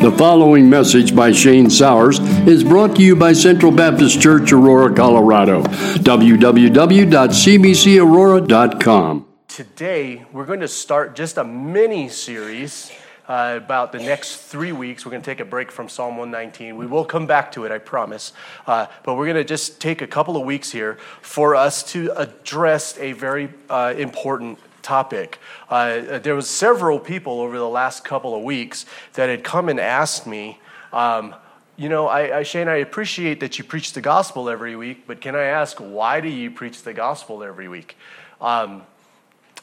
The following message by Shane Sowers is brought to you by Central Baptist Church, Aurora, Colorado. www.cbcaurora.com. Today, we're going to start just a mini series uh, about the next three weeks. We're going to take a break from Psalm 119. We will come back to it, I promise. Uh, but we're going to just take a couple of weeks here for us to address a very uh, important topic. Uh, there was several people over the last couple of weeks that had come and asked me, um, you know, I, I, Shane, I appreciate that you preach the gospel every week, but can I ask, why do you preach the gospel every week? Um,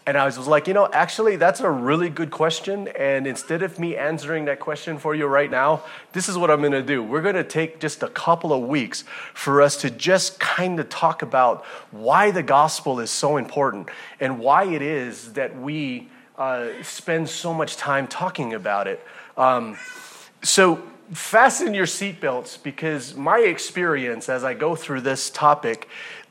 and I was like, you know, actually, that's a really good question. And instead of me answering that question for you right now, this is what I'm to do. We're to take just a couple of weeks for us to just kind of talk about why the gospel is so important and why it is that we uh, spend so much time talking about it. Um, so, fasten your seatbelts because my experience as I go through this topic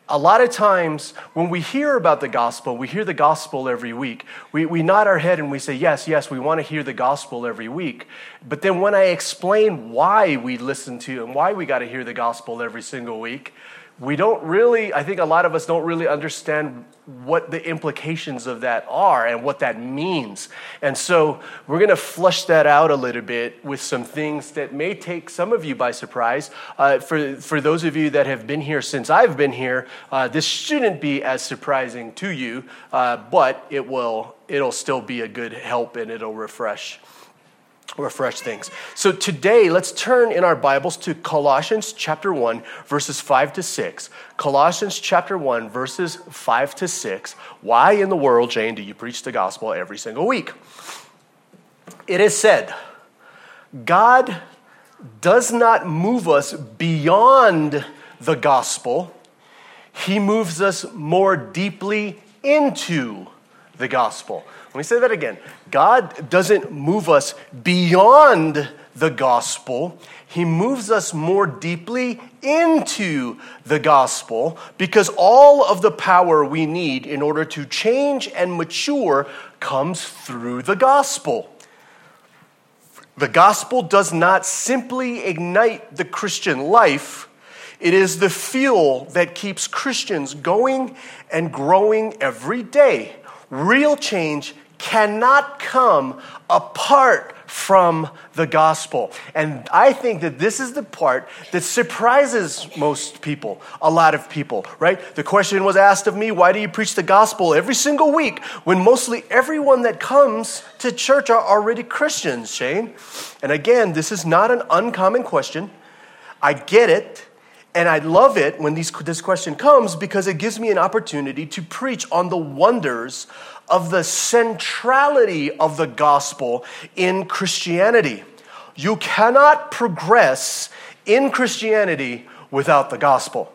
a lot of times when we hear about the gospel, we hear the gospel every week. We, we nod our head and we say, Yes, yes, we want to hear the gospel every week. But then when I explain why we listen to and why we got to hear the gospel every single week, we don't really, I think a lot of us don't really understand what the implications of that are and what that means. And so we're going to flush that out a little bit with some things that may take some of you by surprise. Uh, for, for those of you that have been here since I've been here, uh, this shouldn't be as surprising to you, uh, but it will, it'll still be a good help and it'll refresh refresh things. So today, let's turn in our Bibles to Colossians chapter 1, verses 5 to 6. Colossians chapter 1, verses 5 to 6. Why in the world, Shane, do you preach the gospel every single week? It is said, God does not move us beyond the gospel, He moves us more deeply into the gospel. Let me say that again. God doesn't move us beyond the gospel, He moves us more deeply into the gospel because all of the power we need in order to change and mature comes through the gospel. The gospel does not simply ignite the Christian life. It is the fuel that keeps Christians going and growing every day. Real change cannot come apart from the gospel. And I think that this is the part that surprises most people, a lot of people, right? The question was asked of me, why do you preach the gospel every single week when mostly everyone that comes to church are already Christians, Shane? And again, this is not an uncommon question. I get it. And I love it when these, this question comes because it gives me an opportunity to preach on the wonders of the centrality of the gospel in Christianity. You cannot progress in Christianity without the gospel.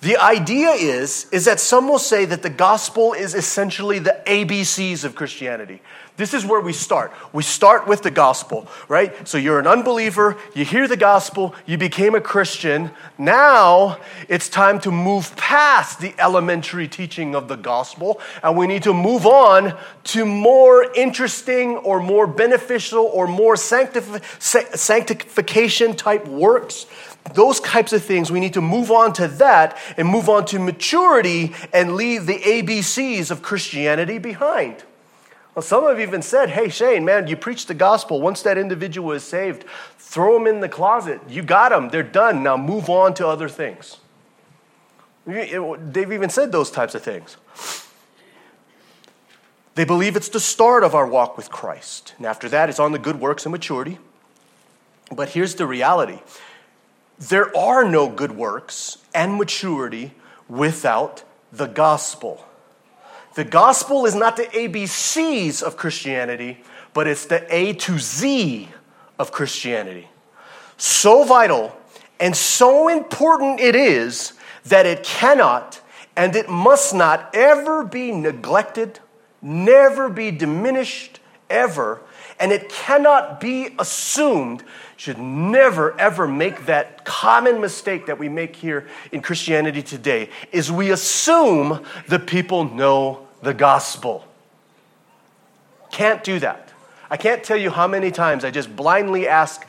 The idea is, is that some will say that the gospel is essentially the ABCs of Christianity. This is where we start. We start with the gospel, right? So you're an unbeliever, you hear the gospel, you became a Christian. Now it's time to move past the elementary teaching of the gospel, and we need to move on to more interesting or more beneficial or more sanctif- sanctification type works. Those types of things, we need to move on to that and move on to maturity and leave the ABCs of Christianity behind. Well, some have even said, hey, Shane, man, you preach the gospel. Once that individual is saved, throw them in the closet. You got them. They're done. Now move on to other things. They've even said those types of things. They believe it's the start of our walk with Christ. And after that, it's on the good works and maturity. But here's the reality there are no good works and maturity without the gospel. The gospel is not the ABCs of Christianity, but it's the A to Z of Christianity. So vital and so important it is that it cannot and it must not ever be neglected, never be diminished, ever. And it cannot be assumed, should never ever make that common mistake that we make here in Christianity today, is we assume the people know the gospel. Can't do that. I can't tell you how many times I just blindly ask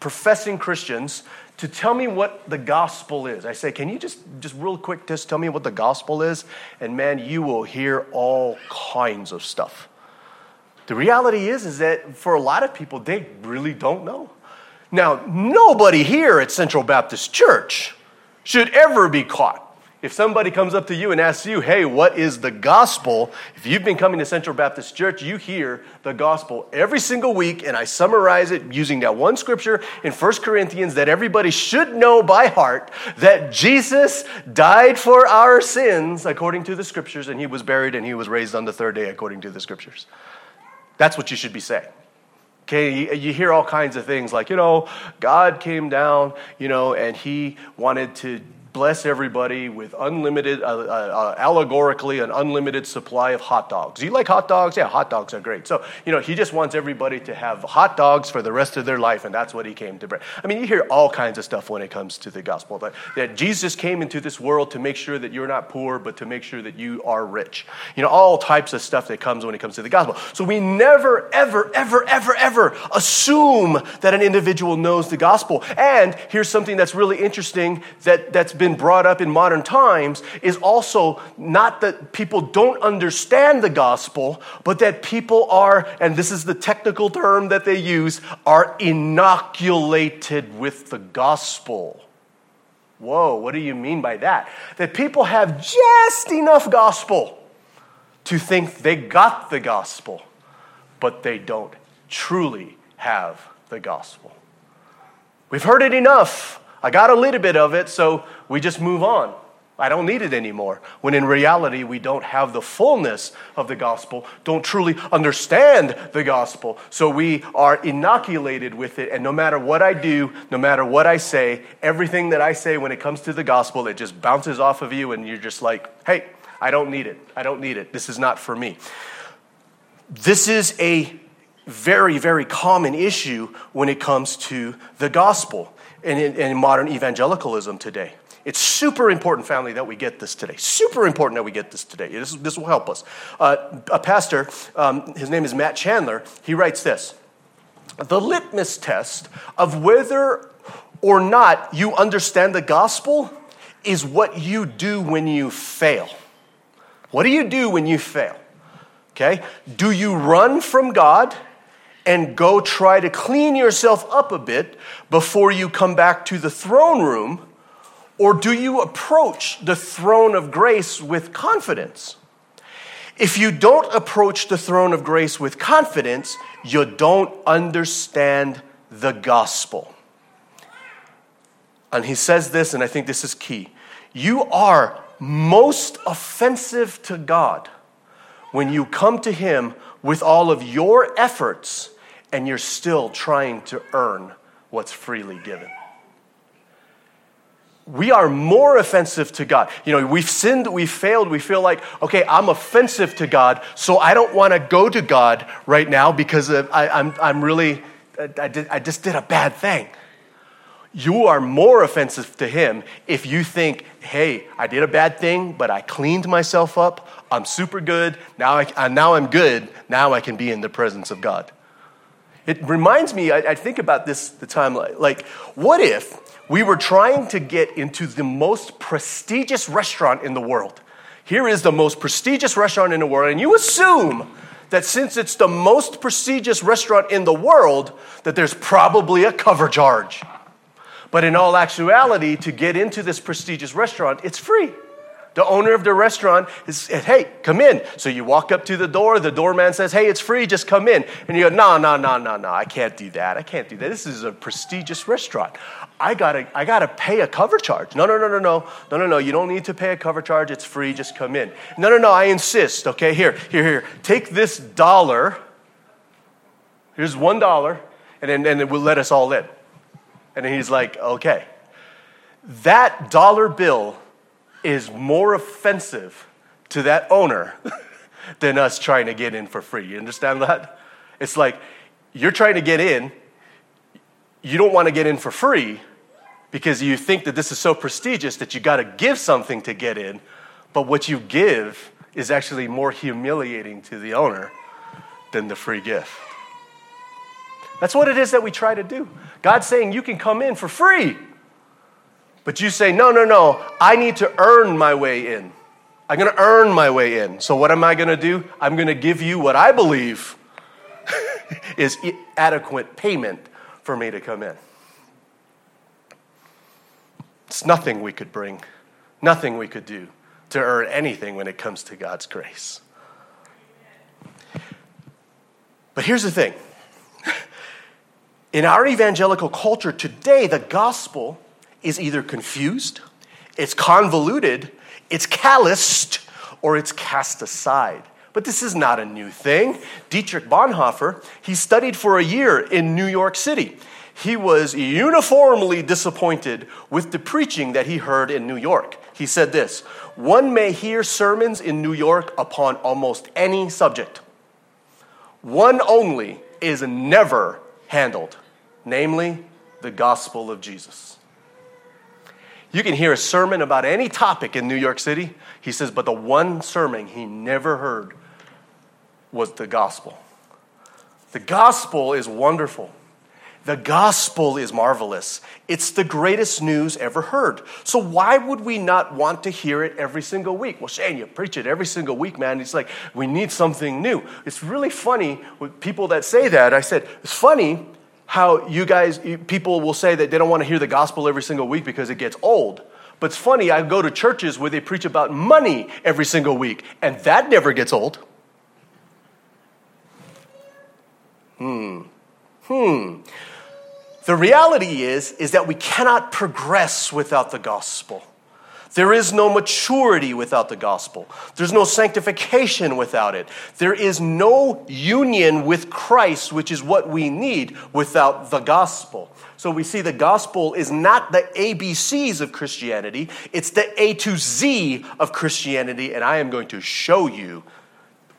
professing Christians to tell me what the gospel is. I say, can you just, just real quick, just tell me what the gospel is? And man, you will hear all kinds of stuff. The reality is, is that for a lot of people, they really don't know. Now, nobody here at Central Baptist Church should ever be caught if somebody comes up to you and asks you, hey, what is the gospel? If you've been coming to Central Baptist Church, you hear the gospel every single week, and I summarize it using that one scripture in 1 Corinthians that everybody should know by heart that Jesus died for our sins according to the scriptures, and he was buried and he was raised on the third day according to the scriptures. That's what you should be saying. Okay, you hear all kinds of things like, you know, God came down, you know, and he wanted to bless everybody with unlimited, uh, uh, uh, allegorically, an unlimited supply of hot dogs. Do you like hot dogs? Yeah, hot dogs are great. So, you know, he just wants everybody to have hot dogs for the rest of their life, and that's what he came to bring. I mean, you hear all kinds of stuff when it comes to the gospel that, that Jesus came into this world to make sure that you're not poor, but to make sure that you are rich. You know, all types of stuff that comes when it comes to the gospel. So we never, ever, ever, ever, ever assume that an individual knows the gospel. And here's something that's really interesting that, that's been brought up in modern times is also not that people don't understand the gospel, but that people are, and this is the technical term that they use, are inoculated with the gospel. Whoa, what do you mean by that? That people have just enough gospel to think they got the gospel, but they don't truly have the gospel. We've heard it enough. I got a little bit of it, so we just move on. I don't need it anymore. When in reality, we don't have the fullness of the gospel, don't truly understand the gospel. So we are inoculated with it. And no matter what I do, no matter what I say, everything that I say when it comes to the gospel, it just bounces off of you. And you're just like, hey, I don't need it. I don't need it. This is not for me. This is a very, very common issue when it comes to the gospel in, in, in modern evangelicalism today. It's super important, family, that we get this today. Super important that we get this today. This, this will help us. Uh, a pastor, um, his name is Matt Chandler, he writes this The litmus test of whether or not you understand the gospel is what you do when you fail. What do you do when you fail? Okay? Do you run from God? And go try to clean yourself up a bit before you come back to the throne room? Or do you approach the throne of grace with confidence? If you don't approach the throne of grace with confidence, you don't understand the gospel. And he says this, and I think this is key. You are most offensive to God when you come to him with all of your efforts and you're still trying to earn what's freely given. We are more offensive to God. You know, we've sinned, we've failed, we feel like, okay, I'm offensive to God, so I don't want to go to God right now because I, I'm, I'm really, I, did, I just did a bad thing. You are more offensive to Him if you think, hey, I did a bad thing, but I cleaned myself up, I'm super good, now, I, uh, now I'm good, now I can be in the presence of God. It reminds me, I, I think about this the time, like, what if we were trying to get into the most prestigious restaurant in the world? Here is the most prestigious restaurant in the world, and you assume that since it's the most prestigious restaurant in the world, that there's probably a cover charge. But in all actuality, to get into this prestigious restaurant, it's free. The owner of the restaurant is, hey, come in. So you walk up to the door, the doorman says, hey, it's free, just come in. And you go, no, no, no, no, no, I can't do that. I can't do that. This is a prestigious restaurant. I gotta, I gotta pay a cover charge. No, no, no, no, no, no, no, no. You don't need to pay a cover charge. It's free. Just come in. No, no, no. I insist. Okay, here, here, here. Take this dollar. Here's one dollar, and then, and then we'll let us all in. And he's like, okay. That dollar bill is more offensive to that owner than us trying to get in for free. You understand that? It's like you're trying to get in, you don't want to get in for free because you think that this is so prestigious that you got to give something to get in, but what you give is actually more humiliating to the owner than the free gift. That's what it is that we try to do. God's saying you can come in for free. But you say, no, no, no, I need to earn my way in. I'm going to earn my way in. So, what am I going to do? I'm going to give you what I believe is adequate payment for me to come in. It's nothing we could bring, nothing we could do to earn anything when it comes to God's grace. But here's the thing in our evangelical culture today, the gospel is either confused, it's convoluted, it's calloused, or it's cast aside. But this is not a new thing. Dietrich Bonhoeffer, he studied for a year in New York City. He was uniformly disappointed with the preaching that he heard in New York. He said this One may hear sermons in New York upon almost any subject. One only is never handled, namely the gospel of Jesus. You can hear a sermon about any topic in New York City. He says, but the one sermon he never heard was the gospel. The gospel is wonderful. The gospel is marvelous. It's the greatest news ever heard. So, why would we not want to hear it every single week? Well, Shane, you preach it every single week, man. It's like, we need something new. It's really funny with people that say that. I said, it's funny how you guys, people will say that they don't want to hear the gospel every single week because it gets old. But it's funny, I go to churches where they preach about money every single week, and that never gets old. Hmm. Hmm. The reality is, is that we cannot progress without the gospel. There is no maturity without the gospel. There's no sanctification without it. There is no union with Christ, which is what we need without the gospel. So we see the gospel is not the ABCs of Christianity, it's the A to Z of Christianity, and I am going to show you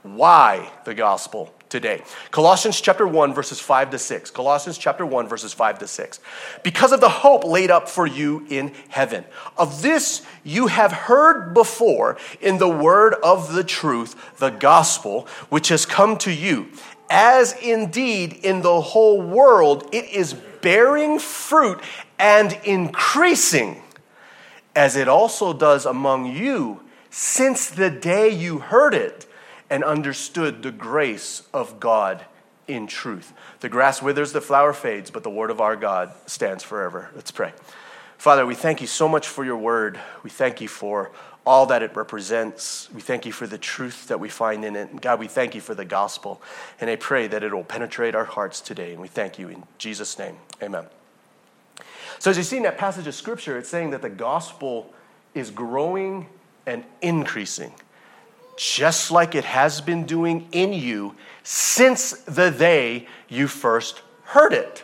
why the gospel today. Colossians chapter 1 verses 5 to 6. Colossians chapter 1 verses 5 to 6. Because of the hope laid up for you in heaven. Of this you have heard before in the word of the truth, the gospel, which has come to you. As indeed in the whole world it is bearing fruit and increasing, as it also does among you since the day you heard it and understood the grace of God in truth. The grass withers, the flower fades, but the word of our God stands forever. Let's pray. Father, we thank you so much for your word. We thank you for all that it represents. We thank you for the truth that we find in it. And God, we thank you for the gospel. And I pray that it will penetrate our hearts today. And we thank you in Jesus' name. Amen. So, as you see in that passage of scripture, it's saying that the gospel is growing and increasing just like it has been doing in you since the day you first heard it.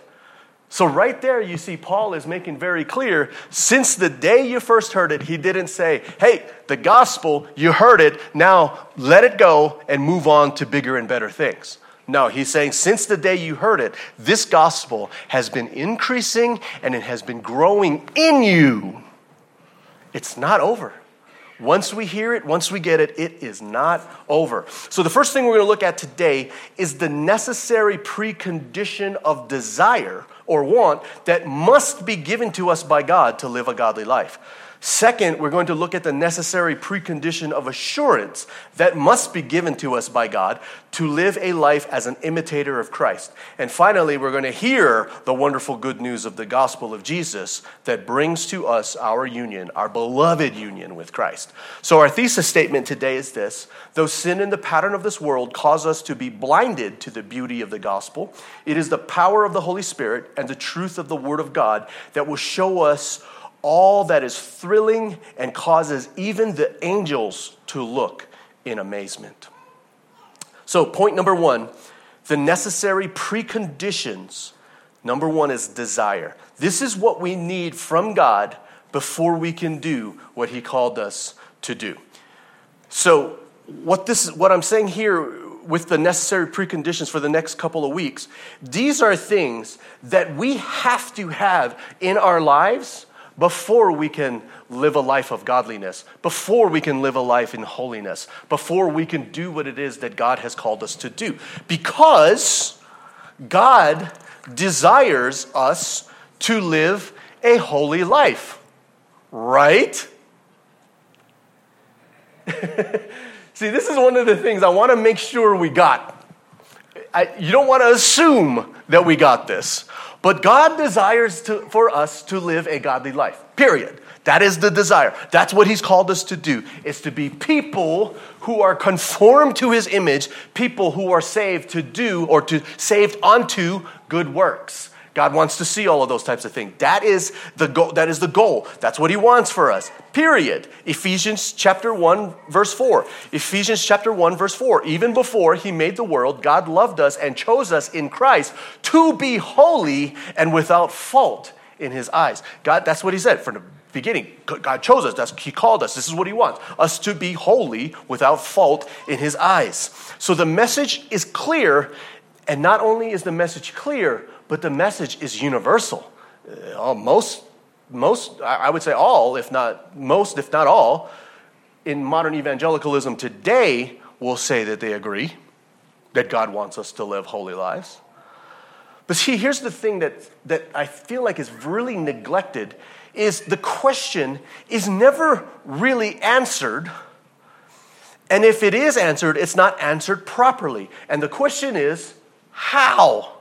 So, right there, you see, Paul is making very clear since the day you first heard it, he didn't say, hey, the gospel, you heard it, now let it go and move on to bigger and better things. No, he's saying since the day you heard it, this gospel has been increasing and it has been growing in you. It's not over. Once we hear it, once we get it, it is not over. So, the first thing we're going to look at today is the necessary precondition of desire or want that must be given to us by God to live a godly life. Second, we're going to look at the necessary precondition of assurance that must be given to us by God to live a life as an imitator of Christ. And finally, we're going to hear the wonderful good news of the gospel of Jesus that brings to us our union, our beloved union with Christ. So, our thesis statement today is this Though sin and the pattern of this world cause us to be blinded to the beauty of the gospel, it is the power of the Holy Spirit and the truth of the Word of God that will show us all that is thrilling and causes even the angels to look in amazement. So, point number one the necessary preconditions. Number one is desire. This is what we need from God before we can do what He called us to do. So, what, this, what I'm saying here with the necessary preconditions for the next couple of weeks, these are things that we have to have in our lives before we can live a life of godliness, before we can live a life in holiness, before we can do what it is that God has called us to do. Because God desires us to live a holy life, right? See, this is one of the things I want to make sure we got. I, you don't want to assume that we got this, but God desires to, for us to live a godly life, period. That is the desire. That's what he's called us to do, is to be people who are conformed to his image, people who are saved to do or to saved unto good works. God wants to see all of those types of things. That is the goal. That is the goal. That's what he wants for us. Period. Ephesians chapter 1 verse 4. Ephesians chapter 1 verse 4. Even before he made the world, God loved us and chose us in Christ to be holy and without fault in his eyes. God that's what he said from the beginning. God chose us. That's, he called us. This is what he wants us to be holy without fault in his eyes. So the message is clear. And not only is the message clear, but the message is universal. Uh, most, most, I would say all, if not most, if not all, in modern evangelicalism today will say that they agree that God wants us to live holy lives. But see, here's the thing that, that I feel like is really neglected is the question is never really answered. And if it is answered, it's not answered properly. And the question is, how?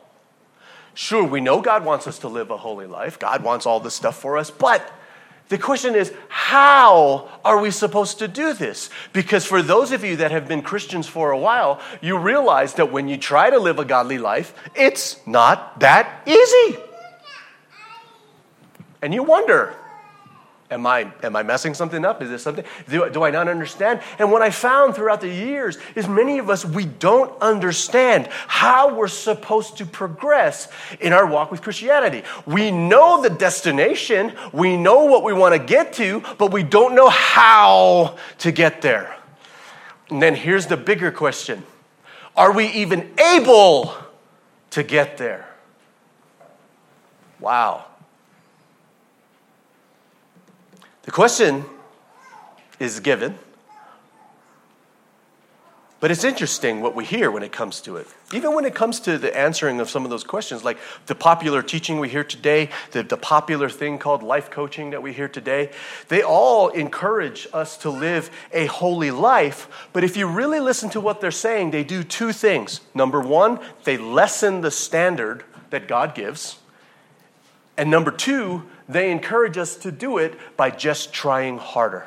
Sure, we know God wants us to live a holy life. God wants all this stuff for us. But the question is, how are we supposed to do this? Because for those of you that have been Christians for a while, you realize that when you try to live a godly life, it's not that easy. And you wonder, Am I, am I messing something up? Is this something? Do, do I not understand? And what I found throughout the years is many of us, we don't understand how we're supposed to progress in our walk with Christianity. We know the destination, we know what we want to get to, but we don't know how to get there. And then here's the bigger question Are we even able to get there? Wow. The question is given, but it's interesting what we hear when it comes to it. Even when it comes to the answering of some of those questions, like the popular teaching we hear today, the, the popular thing called life coaching that we hear today, they all encourage us to live a holy life. But if you really listen to what they're saying, they do two things. Number one, they lessen the standard that God gives. And number two, they encourage us to do it by just trying harder.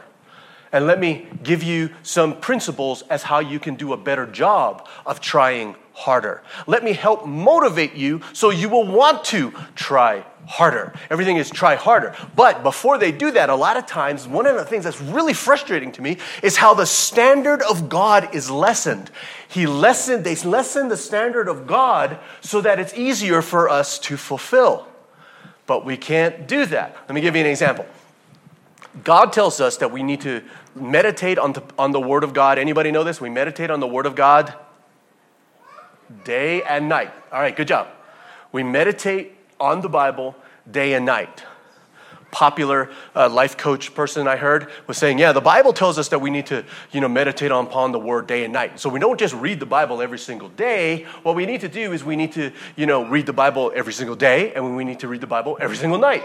And let me give you some principles as how you can do a better job of trying harder. Let me help motivate you so you will want to try harder. Everything is try harder. But before they do that, a lot of times, one of the things that's really frustrating to me is how the standard of God is lessened. He lessened, they lessen the standard of God so that it's easier for us to fulfill. But we can't do that. Let me give you an example. God tells us that we need to meditate on the, on the Word of God. Anybody know this? We meditate on the Word of God day and night. All right, good job. We meditate on the Bible day and night popular uh, life coach person I heard was saying, yeah, the Bible tells us that we need to, you know, meditate upon the word day and night. So we don't just read the Bible every single day. What we need to do is we need to, you know, read the Bible every single day and we need to read the Bible every single night.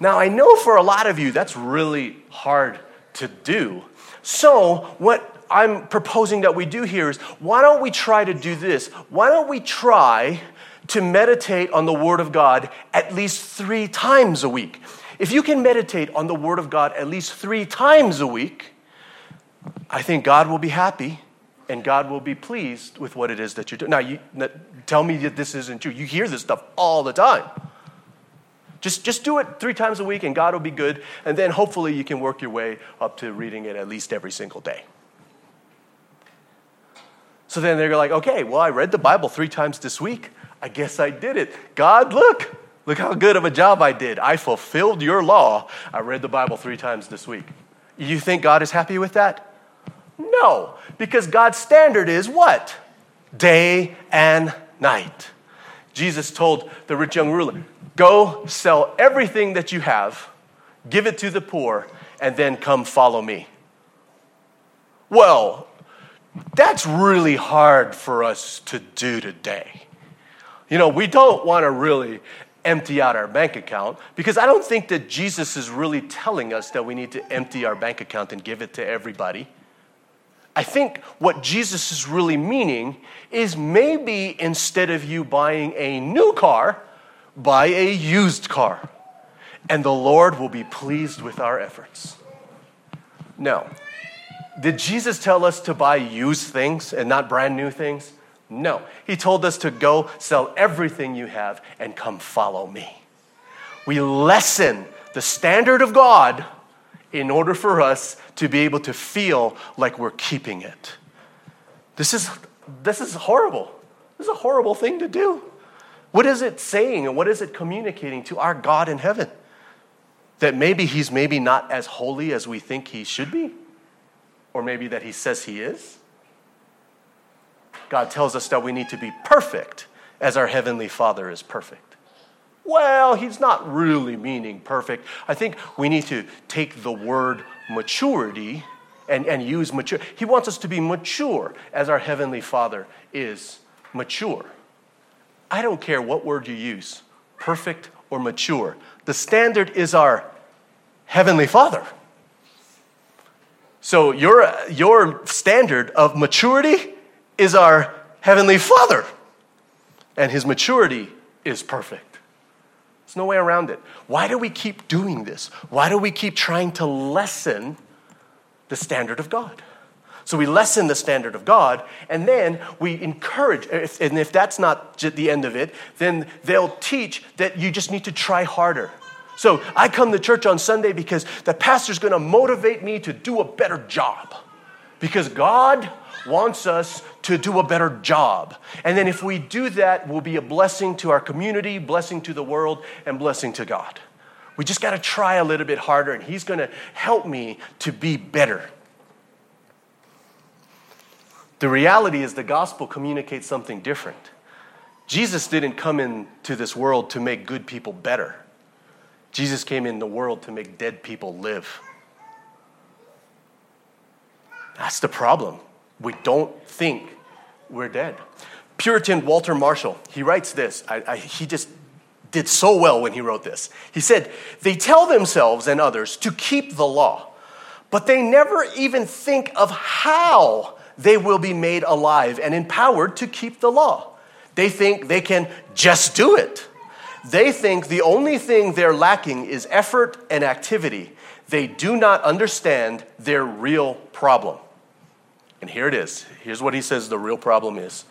Now, I know for a lot of you that's really hard to do. So, what I'm proposing that we do here is why don't we try to do this? Why don't we try to meditate on the Word of God at least three times a week. If you can meditate on the Word of God at least three times a week, I think God will be happy and God will be pleased with what it is that you're doing. Now, you, tell me that this isn't true. You hear this stuff all the time. Just, just do it three times a week and God will be good. And then hopefully you can work your way up to reading it at least every single day. So then they're like, okay, well, I read the Bible three times this week. I guess I did it. God, look, look how good of a job I did. I fulfilled your law. I read the Bible three times this week. You think God is happy with that? No, because God's standard is what? Day and night. Jesus told the rich young ruler, Go sell everything that you have, give it to the poor, and then come follow me. Well, that's really hard for us to do today. You know, we don't want to really empty out our bank account because I don't think that Jesus is really telling us that we need to empty our bank account and give it to everybody. I think what Jesus is really meaning is maybe instead of you buying a new car, buy a used car. And the Lord will be pleased with our efforts. No. Did Jesus tell us to buy used things and not brand new things? No. He told us to go sell everything you have and come follow me. We lessen the standard of God in order for us to be able to feel like we're keeping it. This is, this is horrible. This is a horrible thing to do. What is it saying and what is it communicating to our God in heaven? That maybe he's maybe not as holy as we think he should be? Or maybe that he says he is? God tells us that we need to be perfect as our Heavenly Father is perfect. Well, he's not really meaning perfect. I think we need to take the word maturity and, and use mature. He wants us to be mature as our Heavenly Father is mature. I don't care what word you use, perfect or mature. The standard is our Heavenly Father. So your, your standard of maturity is our Heavenly Father, and His maturity is perfect. There's no way around it. Why do we keep doing this? Why do we keep trying to lessen the standard of God? So we lessen the standard of God, and then we encourage, and if that's not the end of it, then they'll teach that you just need to try harder. So I come to church on Sunday because the pastor's gonna motivate me to do a better job. Because God wants us to do a better job. And then if we do that, we'll be a blessing to our community, blessing to the world, and blessing to God. We just got to try a little bit harder, and He's going to help me to be better. The reality is, the gospel communicates something different. Jesus didn't come into this world to make good people better, Jesus came in the world to make dead people live. That's the problem. We don't think we're dead. Puritan Walter Marshall, he writes this. I, I, he just did so well when he wrote this. He said, They tell themselves and others to keep the law, but they never even think of how they will be made alive and empowered to keep the law. They think they can just do it. They think the only thing they're lacking is effort and activity. They do not understand their real problem. And here it is. Here's what he says the real problem is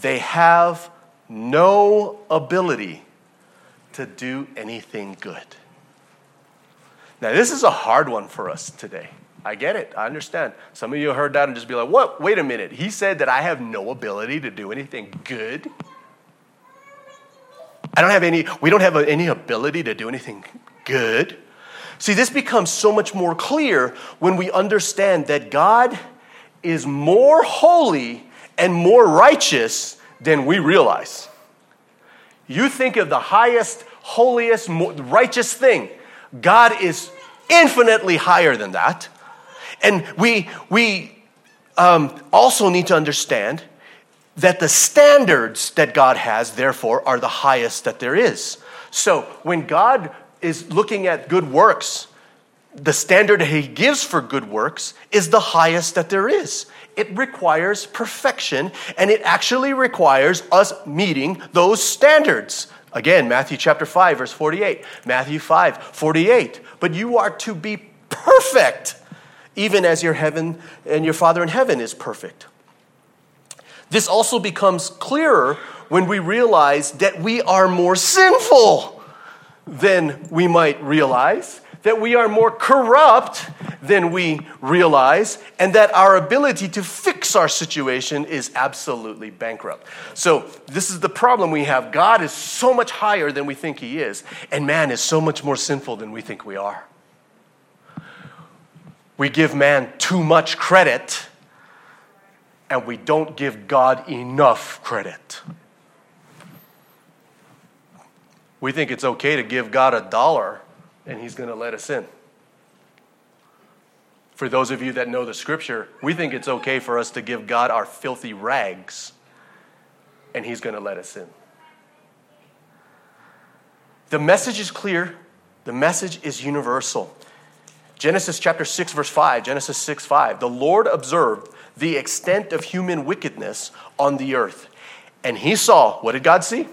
they have no ability to do anything good. Now, this is a hard one for us today. I get it. I understand. Some of you heard that and just be like, what? Wait a minute. He said that I have no ability to do anything good? I don't have any, we don't have any ability to do anything good. See, this becomes so much more clear when we understand that God is more holy and more righteous than we realize. You think of the highest, holiest, righteous thing. God is infinitely higher than that. And we, we um, also need to understand that the standards that God has, therefore, are the highest that there is. So when God is looking at good works, the standard he gives for good works is the highest that there is. It requires perfection, and it actually requires us meeting those standards. Again, Matthew chapter 5, verse 48. Matthew 5, 48. But you are to be perfect, even as your heaven and your Father in heaven is perfect. This also becomes clearer when we realize that we are more sinful than we might realize that we are more corrupt than we realize, and that our ability to fix our situation is absolutely bankrupt. So, this is the problem we have. God is so much higher than we think He is, and man is so much more sinful than we think we are. We give man too much credit, and we don't give God enough credit. We think it's okay to give God a dollar and He's going to let us in. For those of you that know the scripture, we think it's okay for us to give God our filthy rags, and He's going to let us in. The message is clear, the message is universal. Genesis chapter 6, verse 5, Genesis 6, 5. The Lord observed the extent of human wickedness on the earth. And he saw, what did God see?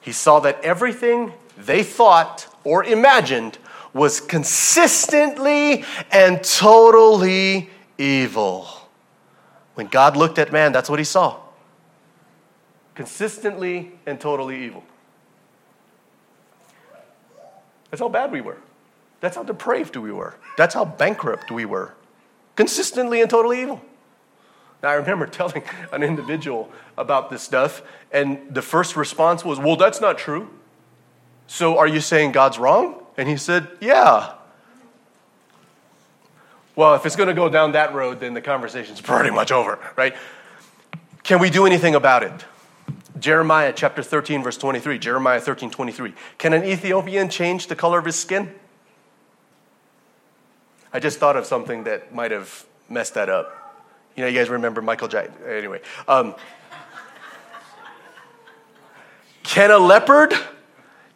He saw that everything they thought or imagined was consistently and totally evil. When God looked at man, that's what he saw. Consistently and totally evil. That's how bad we were. That's how depraved we were. That's how bankrupt we were. Consistently and totally evil. Now, I remember telling an individual about this stuff, and the first response was, Well, that's not true. So, are you saying God's wrong? And he said, Yeah. Well, if it's going to go down that road, then the conversation's pretty much over, right? Can we do anything about it? Jeremiah chapter 13, verse 23. Jeremiah 13, 23. Can an Ethiopian change the color of his skin? I just thought of something that might have messed that up. You know, you guys remember Michael Jackson. Anyway. Um, can a leopard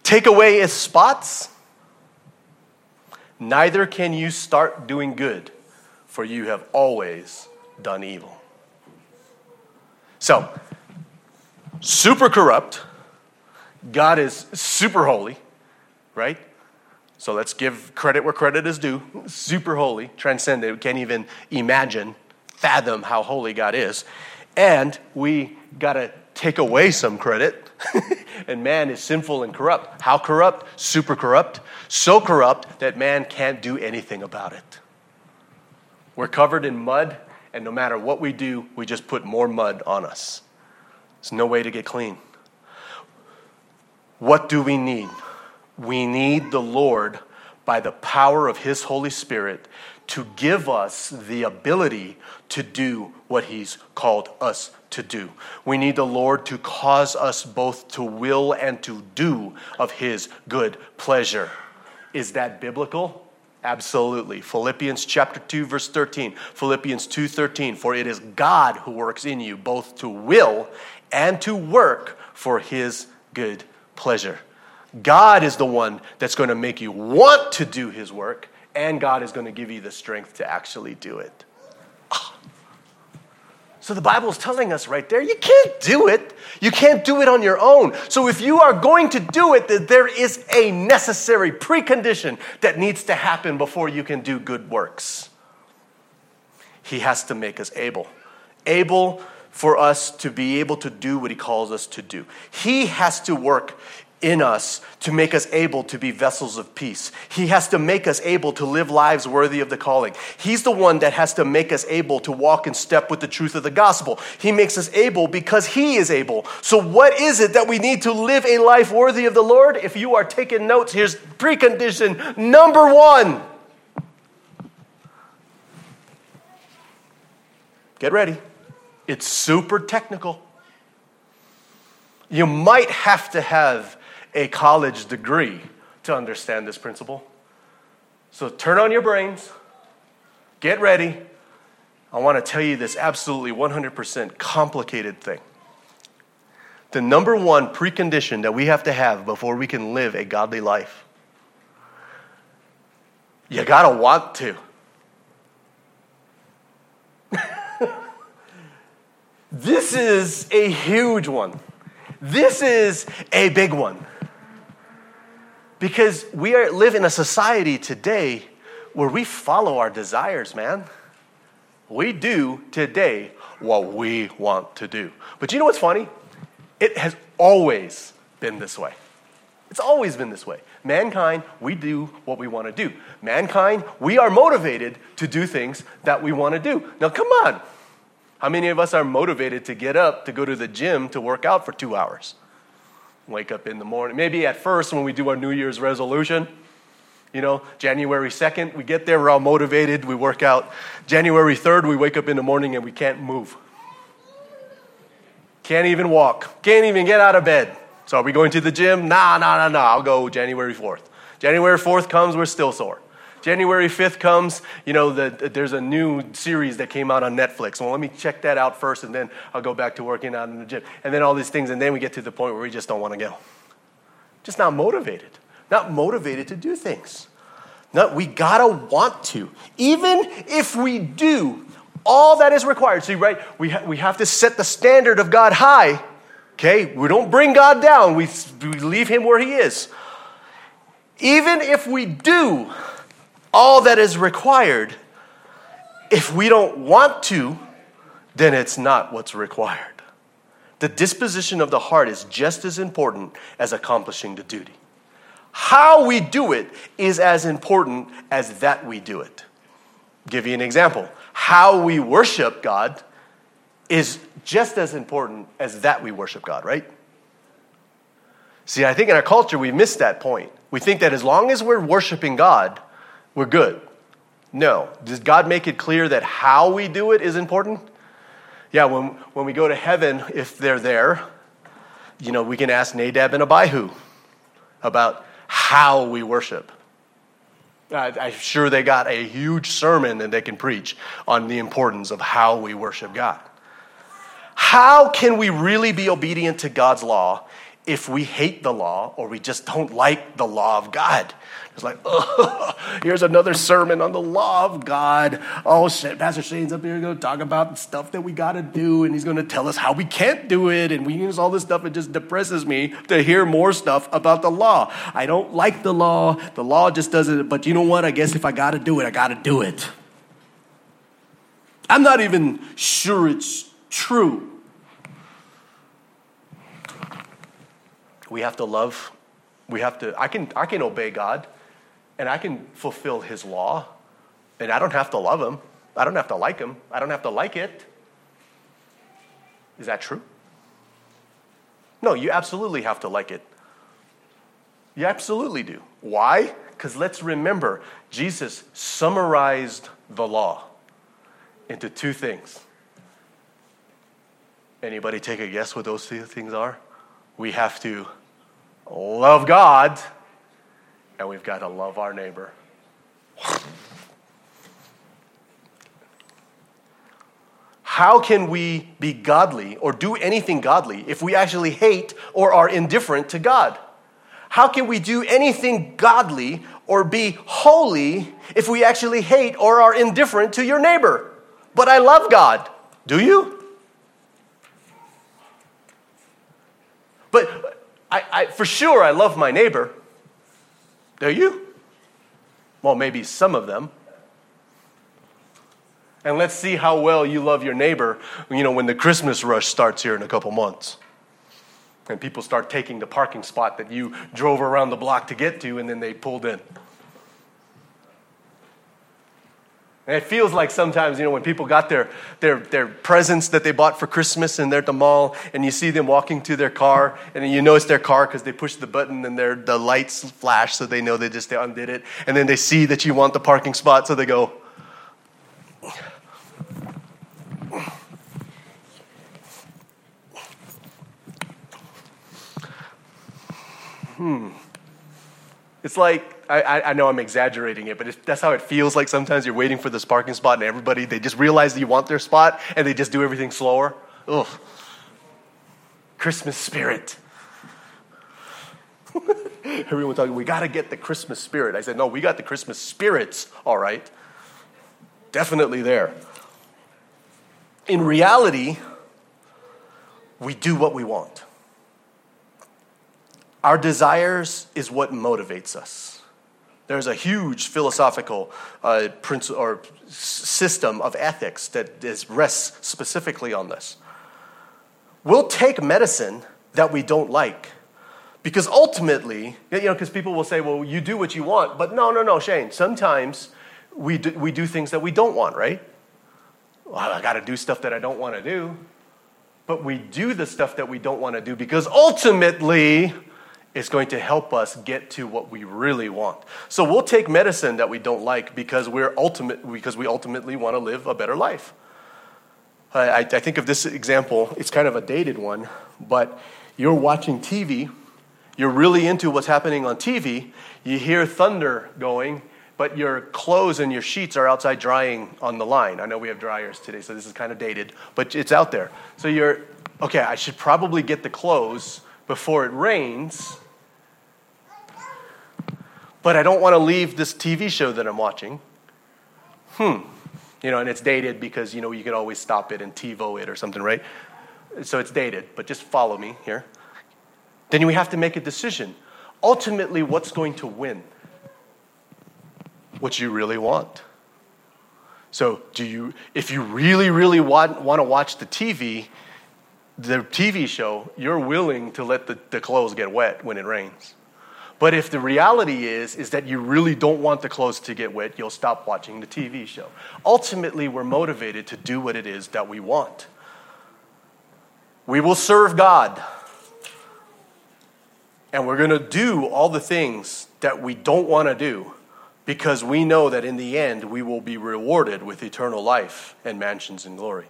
take away its spots? Neither can you start doing good, for you have always done evil. So, super corrupt. God is super holy, right? So let's give credit where credit is due. Super holy, transcendent. We can't even imagine, fathom how holy God is. And we got to take away some credit. and man is sinful and corrupt. How corrupt? Super corrupt. So corrupt that man can't do anything about it. We're covered in mud, and no matter what we do, we just put more mud on us. There's no way to get clean. What do we need? We need the Lord by the power of His Holy Spirit to give us the ability to do what He's called us to do. We need the Lord to cause us both to will and to do of His good pleasure. Is that biblical? Absolutely. Philippians chapter 2 verse 13. Philippians 2:13 for it is God who works in you both to will and to work for his good pleasure. God is the one that's going to make you want to do his work, and God is going to give you the strength to actually do it. Ah. So the Bible is telling us right there, you can't do it. You can't do it on your own. So if you are going to do it, that there is a necessary precondition that needs to happen before you can do good works. He has to make us able. Able for us to be able to do what he calls us to do. He has to work in us to make us able to be vessels of peace. He has to make us able to live lives worthy of the calling. He's the one that has to make us able to walk in step with the truth of the gospel. He makes us able because He is able. So, what is it that we need to live a life worthy of the Lord? If you are taking notes, here's precondition number one. Get ready. It's super technical. You might have to have a college degree to understand this principle. So turn on your brains, get ready. I want to tell you this absolutely 100% complicated thing. The number one precondition that we have to have before we can live a godly life you got to want to. this is a huge one. This is a big one. Because we are, live in a society today where we follow our desires, man. We do today what we want to do. But you know what's funny? It has always been this way. It's always been this way. Mankind, we do what we want to do. Mankind, we are motivated to do things that we want to do. Now, come on. How many of us are motivated to get up to go to the gym to work out for two hours? Wake up in the morning. Maybe at first, when we do our New Year's resolution, you know, January 2nd, we get there, we're all motivated, we work out. January 3rd, we wake up in the morning and we can't move. Can't even walk. Can't even get out of bed. So are we going to the gym? Nah, nah, nah, nah. I'll go January 4th. January 4th comes, we're still sore. January 5th comes, you know, the, there's a new series that came out on Netflix. Well, let me check that out first, and then I'll go back to working out in the gym. And then all these things, and then we get to the point where we just don't want to go. Just not motivated. not motivated to do things. No, we gotta want to. Even if we do all that is required. See, right? We, ha- we have to set the standard of God high. Okay? We don't bring God down, we, we leave him where he is. Even if we do all that is required, if we don't want to, then it's not what's required. The disposition of the heart is just as important as accomplishing the duty. How we do it is as important as that we do it. give you an example. How we worship God is just as important as that we worship God, right? See, I think in our culture we miss that point. We think that as long as we're worshiping God, we're good. No. Does God make it clear that how we do it is important? Yeah, when, when we go to heaven, if they're there, you know, we can ask Nadab and Abihu about how we worship. I'm sure they got a huge sermon that they can preach on the importance of how we worship God. How can we really be obedient to God's law if we hate the law or we just don't like the law of God? It's like, oh, here's another sermon on the law of God. Oh, shit, Pastor Shane's up here going to talk about stuff that we got to do, and he's going to tell us how we can't do it, and we use all this stuff. It just depresses me to hear more stuff about the law. I don't like the law. The law just doesn't, but you know what? I guess if I got to do it, I got to do it. I'm not even sure it's true. We have to love. We have to, I can, I can obey God and I can fulfill his law, and I don't have to love him. I don't have to like him. I don't have to like it. Is that true? No, you absolutely have to like it. You absolutely do. Why? Because let's remember, Jesus summarized the law into two things. Anybody take a guess what those two things are? We have to love God and we've got to love our neighbor. How can we be godly or do anything godly if we actually hate or are indifferent to God? How can we do anything godly or be holy if we actually hate or are indifferent to your neighbor? But I love God. Do you? But I, I, for sure, I love my neighbor. Do you? Well, maybe some of them. And let's see how well you love your neighbor, you know, when the Christmas rush starts here in a couple months. And people start taking the parking spot that you drove around the block to get to, and then they pulled in. And it feels like sometimes, you know, when people got their, their, their presents that they bought for Christmas and they're at the mall and you see them walking to their car and you know it's their car because they push the button and their, the lights flash so they know they just they undid it. And then they see that you want the parking spot so they go, hmm. It's like I, I know I'm exaggerating it, but that's how it feels like sometimes you're waiting for this parking spot and everybody, they just realize that you want their spot and they just do everything slower. Ugh. Christmas spirit. Everyone talking, we got to get the Christmas spirit. I said, no, we got the Christmas spirits, all right. Definitely there. In reality, we do what we want. Our desires is what motivates us. There's a huge philosophical uh, principle or system of ethics that is, rests specifically on this. We'll take medicine that we don't like because ultimately, you know, because people will say, well, you do what you want. But no, no, no, Shane. Sometimes we do, we do things that we don't want, right? Well, I got to do stuff that I don't want to do. But we do the stuff that we don't want to do because ultimately, is going to help us get to what we really want. So we'll take medicine that we don't like because we're ultimate because we ultimately want to live a better life. I, I think of this example, it's kind of a dated one, but you're watching TV, you're really into what's happening on TV, you hear thunder going, but your clothes and your sheets are outside drying on the line. I know we have dryers today, so this is kind of dated, but it's out there. So you're, okay, I should probably get the clothes before it rains but I don't want to leave this TV show that I'm watching. Hmm. You know, and it's dated because, you know, you can always stop it and TiVo it or something, right? So it's dated, but just follow me here. Then we have to make a decision. Ultimately, what's going to win? What you really want. So, do you, if you really, really want, want to watch the TV, the TV show, you're willing to let the, the clothes get wet when it rains. But if the reality is, is that you really don't want the clothes to get wet, you'll stop watching the TV show. Ultimately, we're motivated to do what it is that we want. We will serve God. And we're going to do all the things that we don't want to do because we know that in the end we will be rewarded with eternal life and mansions in glory.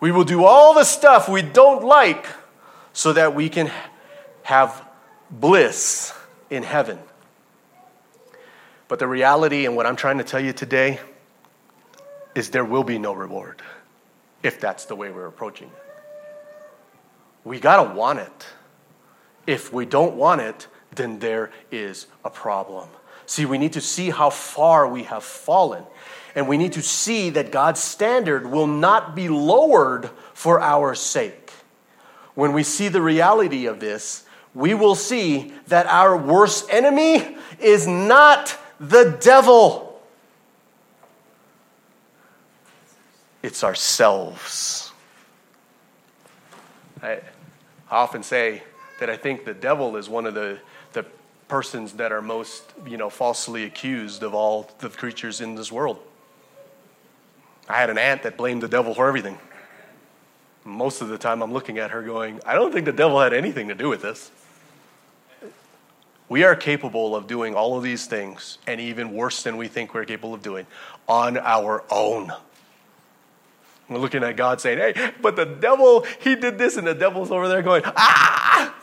We will do all the stuff we don't like so that we can have bliss in heaven. But the reality, and what I'm trying to tell you today, is there will be no reward if that's the way we're approaching it. We got to want it. If we don't want it, then there is a problem. See, we need to see how far we have fallen. And we need to see that God's standard will not be lowered for our sake. When we see the reality of this, we will see that our worst enemy is not the devil, it's ourselves. I often say that I think the devil is one of the, persons that are most, you know, falsely accused of all the creatures in this world. I had an aunt that blamed the devil for everything. Most of the time, I'm looking at her going, I don't think the devil had anything to do with this. We are capable of doing all of these things, and even worse than we think we're capable of doing, on our own. We're looking at God saying, Hey, but the devil, he did this, and the devil's over there going, Ah!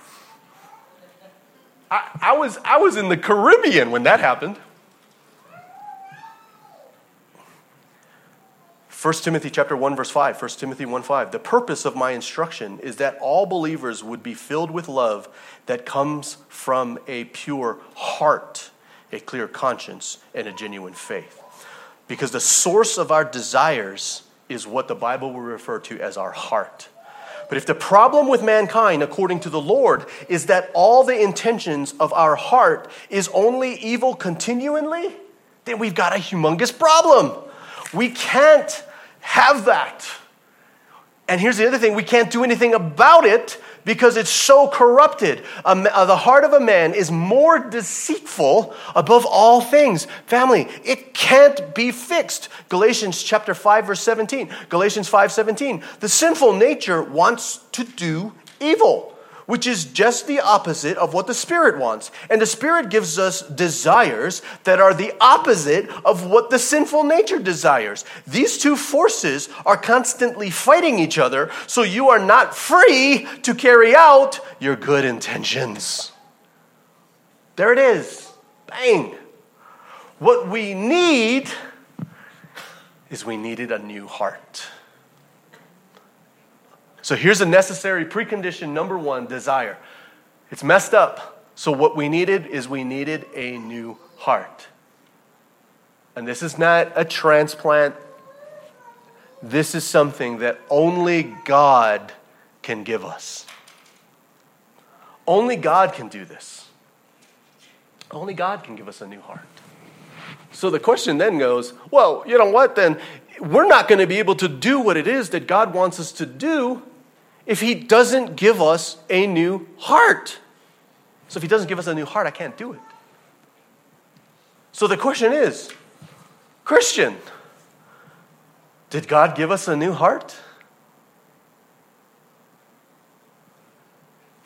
I, I was, I was in the Caribbean when that happened. 1 Timothy chapter 1 verse 5, 1 Timothy 1 5. The purpose of my instruction is that all believers would be filled with love that comes from a pure heart, a clear conscience, and a genuine faith. Because the source of our desires is what the Bible will refer to as our heart. But if the problem with mankind, according to the Lord, is that all the intentions of our heart is only evil continually, then we've got a humongous problem. We can't have that. And here's the other thing we can't do anything about it because it's so corrupted. Uh, the heart of a man is more deceitful above all things. Family, it can't be fixed. Galatians chapter 5 verse 17. Galatians 5:17. The sinful nature wants to do evil which is just the opposite of what the Spirit wants. And the Spirit gives us desires that are the opposite of what the sinful nature desires. These two forces are constantly fighting each other, so you are not free to carry out your good intentions. There it is. Bang. What we need is we needed a new heart. So here's a necessary precondition number one desire. It's messed up. So what we needed is we needed a new heart. And this is not a transplant. This is something that only God can give us. Only God can do this. Only God can give us a new heart. So the question then goes well, you know what? Then we're not going to be able to do what it is that God wants us to do if He doesn't give us a new heart. So if He doesn't give us a new heart, I can't do it. So the question is Christian, did God give us a new heart?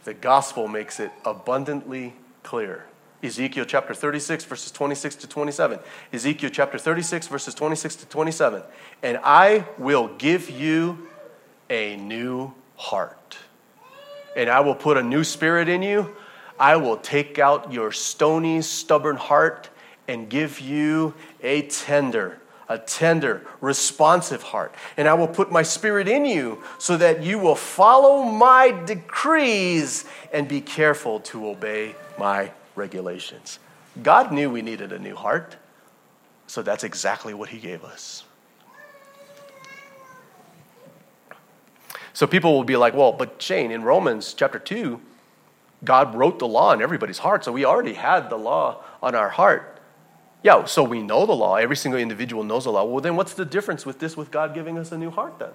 The gospel makes it abundantly clear. Ezekiel chapter 36, verses 26 to 27. Ezekiel chapter 36, verses 26 to 27. And I will give you a new heart. And I will put a new spirit in you. I will take out your stony, stubborn heart and give you a tender, a tender, responsive heart. And I will put my spirit in you so that you will follow my decrees and be careful to obey my regulations. God knew we needed a new heart, so that's exactly what He gave us. So people will be like, well, but Shane, in Romans chapter 2, God wrote the law in everybody's heart, so we already had the law on our heart. Yeah, so we know the law. Every single individual knows the law. Well, then what's the difference with this, with God giving us a new heart then?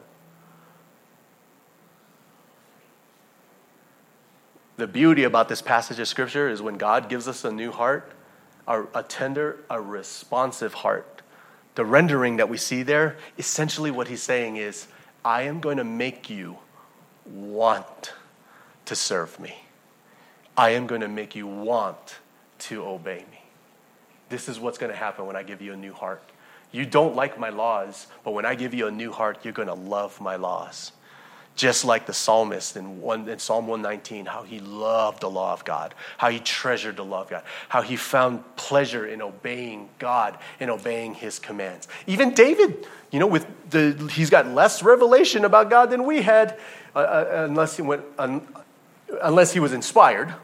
The beauty about this passage of Scripture is when God gives us a new heart, a, a tender, a responsive heart. The rendering that we see there, essentially what he's saying is, I am going to make you want to serve me. I am going to make you want to obey me. This is what's going to happen when I give you a new heart. You don't like my laws, but when I give you a new heart, you're going to love my laws. Just like the psalmist in, one, in Psalm 119, how he loved the law of God, how he treasured the law of God, how he found pleasure in obeying God and obeying his commands. Even David, you know, with the, he's got less revelation about God than we had, uh, uh, unless, he went, un, unless he was inspired.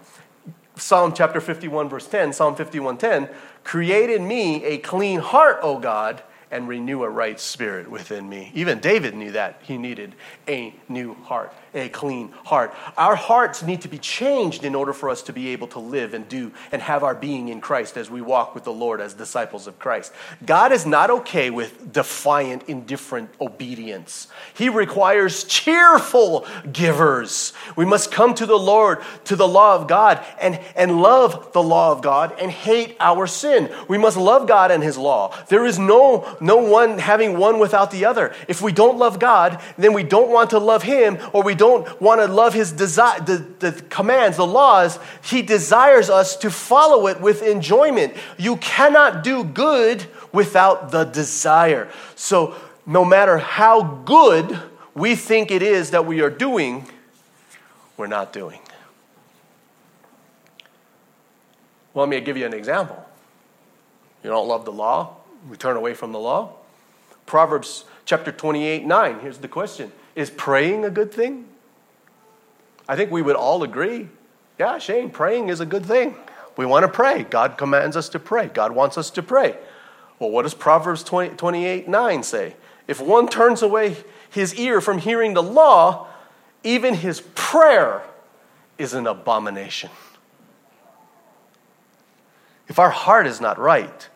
Psalm chapter 51, verse 10, Psalm 51, 10, create in me a clean heart, O God, and renew a right spirit within me. Even David knew that. He needed a new heart, a clean heart. Our hearts need to be changed in order for us to be able to live and do and have our being in Christ as we walk with the Lord as disciples of Christ. God is not okay with defiant, indifferent obedience. He requires cheerful givers. We must come to the Lord, to the law of God, and, and love the law of God and hate our sin. We must love God and His law. There is no no one having one without the other. If we don't love God, then we don't want to love Him, or we don't want to love His desire, the, the commands, the laws. He desires us to follow it with enjoyment. You cannot do good without the desire. So, no matter how good we think it is that we are doing, we're not doing. Well, let me give you an example. You don't love the law? we turn away from the law? Proverbs chapter 28 9. Here's the question Is praying a good thing? I think we would all agree. Yeah, Shane, praying is a good thing. We want to pray. God commands us to pray. God wants us to pray. Well, what does Proverbs 20, 28 9 say? If one turns away his ear from hearing the law, even his prayer is an abomination. If our heart is not right,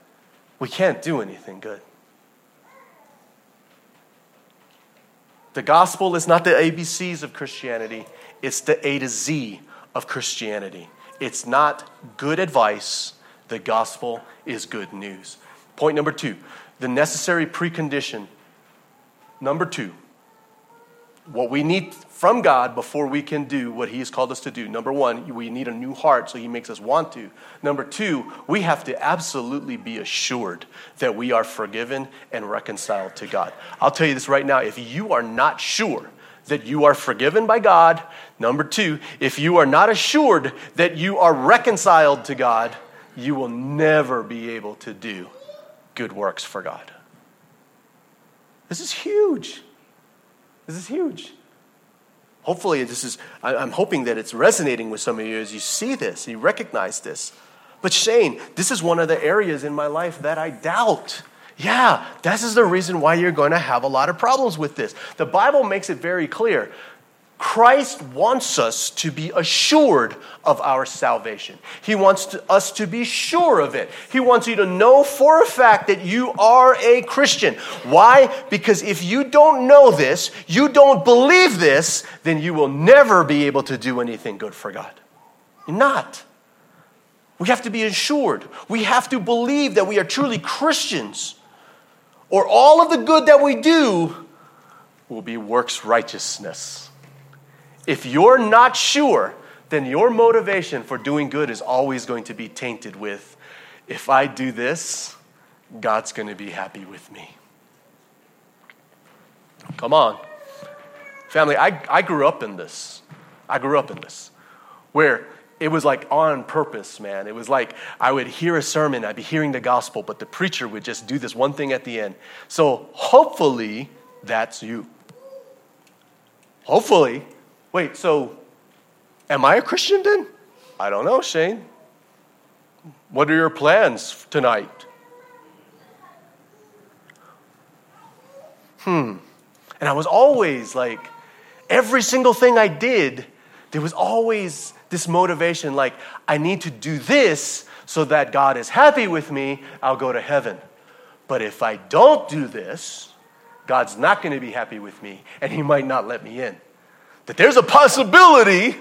we can't do anything good. The gospel is not the ABCs of Christianity, it's the A to Z of Christianity. It's not good advice, the gospel is good news. Point number two the necessary precondition. Number two, what we need from God before we can do what He has called us to do. Number one, we need a new heart, so He makes us want to. Number two, we have to absolutely be assured that we are forgiven and reconciled to God. I'll tell you this right now if you are not sure that you are forgiven by God, number two, if you are not assured that you are reconciled to God, you will never be able to do good works for God. This is huge. This is huge. Hopefully, this is, I'm hoping that it's resonating with some of you as you see this, you recognize this. But Shane, this is one of the areas in my life that I doubt. Yeah, this is the reason why you're going to have a lot of problems with this. The Bible makes it very clear Christ wants us to be assured of our salvation. He wants to, us to be sure of it. He wants you to know for a fact that you are a Christian. Why? Because if you don't know this, you don't believe this, then you will never be able to do anything good for God. You're not. We have to be assured. We have to believe that we are truly Christians, or all of the good that we do will be works righteousness. If you're not sure, then your motivation for doing good is always going to be tainted with if I do this, God's going to be happy with me. Come on. Family, I, I grew up in this. I grew up in this where it was like on purpose, man. It was like I would hear a sermon, I'd be hearing the gospel, but the preacher would just do this one thing at the end. So hopefully that's you. Hopefully Wait, so am I a Christian then? I don't know, Shane. What are your plans tonight? Hmm. And I was always like, every single thing I did, there was always this motivation like, I need to do this so that God is happy with me, I'll go to heaven. But if I don't do this, God's not going to be happy with me and He might not let me in. That there's a possibility,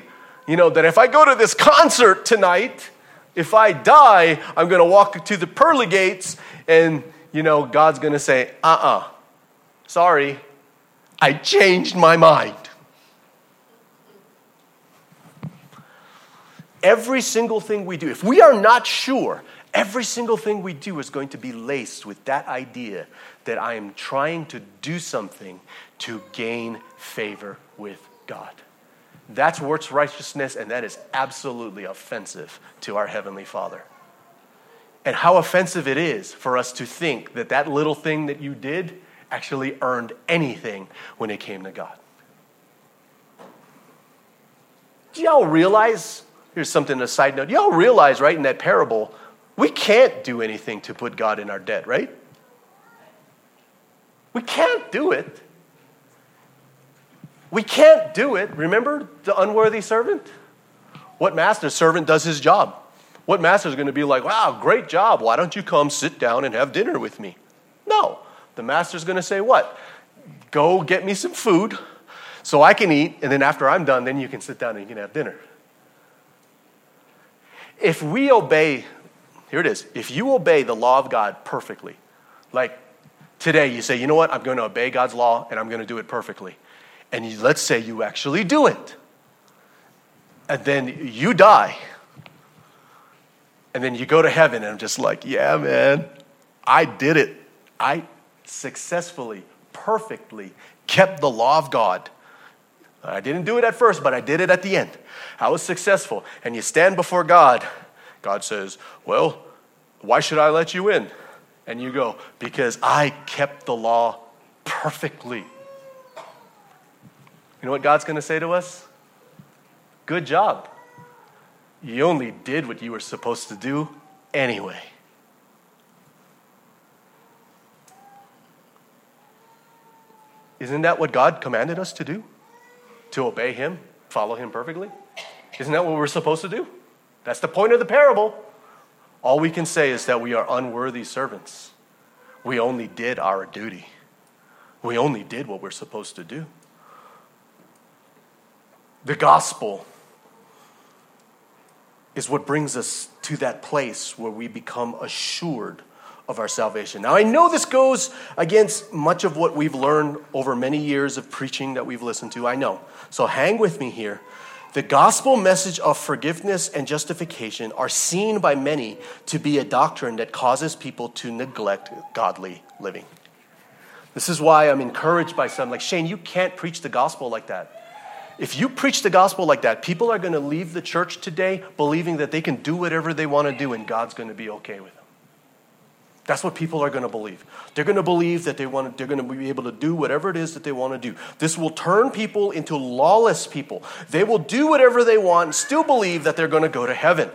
you know, that if I go to this concert tonight, if I die, I'm going to walk to the pearly gates and, you know, God's going to say, uh uh-uh, uh, sorry, I changed my mind. Every single thing we do, if we are not sure, every single thing we do is going to be laced with that idea that I am trying to do something to gain favor with God. That's works righteousness, and that is absolutely offensive to our Heavenly Father. And how offensive it is for us to think that that little thing that you did actually earned anything when it came to God. Do y'all realize? Here's something, a side note. Y'all realize, right, in that parable, we can't do anything to put God in our debt, right? We can't do it. We can't do it. Remember the unworthy servant? What master servant does his job? What master is going to be like, wow, great job. Why don't you come sit down and have dinner with me? No. The master's going to say, what? Go get me some food so I can eat, and then after I'm done, then you can sit down and you can have dinner. If we obey, here it is, if you obey the law of God perfectly, like today you say, you know what, I'm going to obey God's law and I'm going to do it perfectly. And you, let's say you actually do it. And then you die. And then you go to heaven and I'm just like, yeah, man, I did it. I successfully, perfectly kept the law of God. I didn't do it at first, but I did it at the end. I was successful. And you stand before God. God says, Well, why should I let you in? And you go, Because I kept the law perfectly. You know what God's going to say to us? Good job. You only did what you were supposed to do anyway. Isn't that what God commanded us to do? To obey Him, follow Him perfectly? Isn't that what we're supposed to do? That's the point of the parable. All we can say is that we are unworthy servants. We only did our duty, we only did what we're supposed to do. The gospel is what brings us to that place where we become assured of our salvation. Now, I know this goes against much of what we've learned over many years of preaching that we've listened to. I know. So hang with me here. The gospel message of forgiveness and justification are seen by many to be a doctrine that causes people to neglect godly living. This is why I'm encouraged by some, like, Shane, you can't preach the gospel like that. If you preach the gospel like that, people are going to leave the church today believing that they can do whatever they want to do and God's going to be okay with them. That's what people are going to believe. They're going to believe that they want they're going to be able to do whatever it is that they want to do. This will turn people into lawless people. They will do whatever they want and still believe that they're going to go to heaven.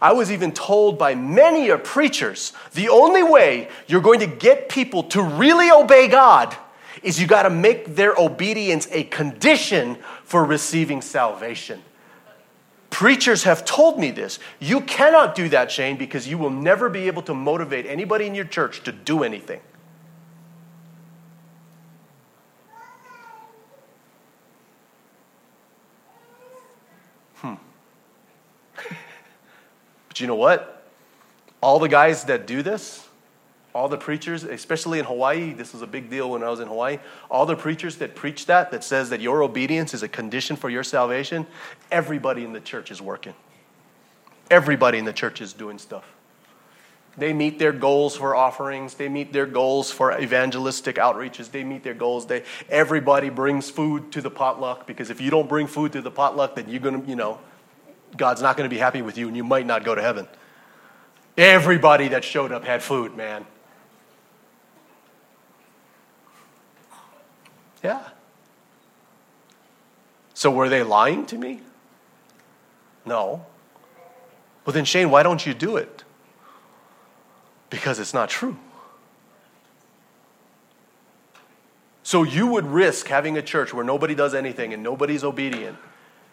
I was even told by many of preachers the only way you're going to get people to really obey God is you got to make their obedience a condition for receiving salvation. Preachers have told me this. You cannot do that, Shane, because you will never be able to motivate anybody in your church to do anything. Hmm. but you know what? All the guys that do this, all the preachers, especially in Hawaii, this was a big deal when I was in Hawaii. All the preachers that preach that, that says that your obedience is a condition for your salvation, everybody in the church is working. Everybody in the church is doing stuff. They meet their goals for offerings. They meet their goals for evangelistic outreaches. They meet their goals. They, everybody brings food to the potluck because if you don't bring food to the potluck, then you're going to, you know, God's not going to be happy with you and you might not go to heaven. Everybody that showed up had food, man. Yeah. So were they lying to me? No. Well, then, Shane, why don't you do it? because it's not true. So you would risk having a church where nobody does anything and nobody's obedient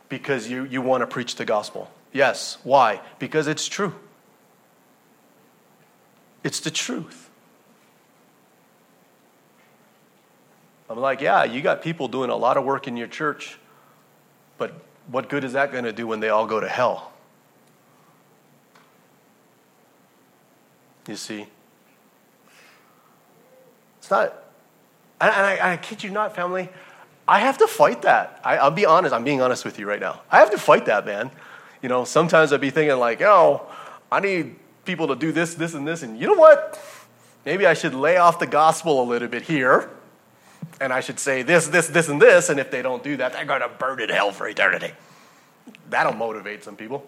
because you, you want to preach the gospel. Yes. Why? Because it's true. It's the truth. I'm like, yeah, you got people doing a lot of work in your church, but what good is that going to do when they all go to hell? You see? It's not, and I, I kid you not, family, I have to fight that. I, will be honest, I'm being honest with you right now. I have to fight that, man. You know, sometimes I'd be thinking, like, oh, I need people to do this, this, and this, and you know what? Maybe I should lay off the gospel a little bit here, and I should say this, this, this, and this, and if they don't do that, they're going to burn in hell for eternity. That'll motivate some people.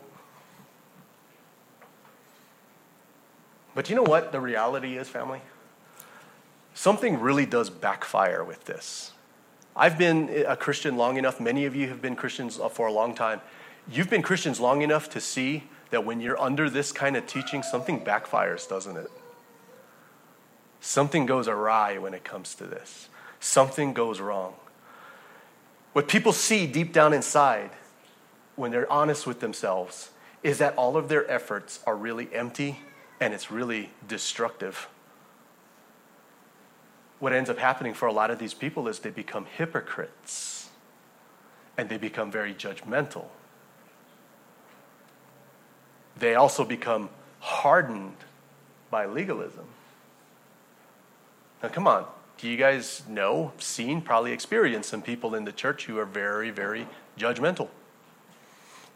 But you know what the reality is, family? Something really does backfire with this. I've been a Christian long enough, many of you have been Christians for a long time. You've been Christians long enough to see that when you're under this kind of teaching, something backfires, doesn't it? Something goes awry when it comes to this. Something goes wrong. What people see deep down inside when they're honest with themselves is that all of their efforts are really empty and it's really destructive. What ends up happening for a lot of these people is they become hypocrites and they become very judgmental. They also become hardened by legalism. Now, come on. Do you guys know, seen, probably experienced some people in the church who are very, very judgmental?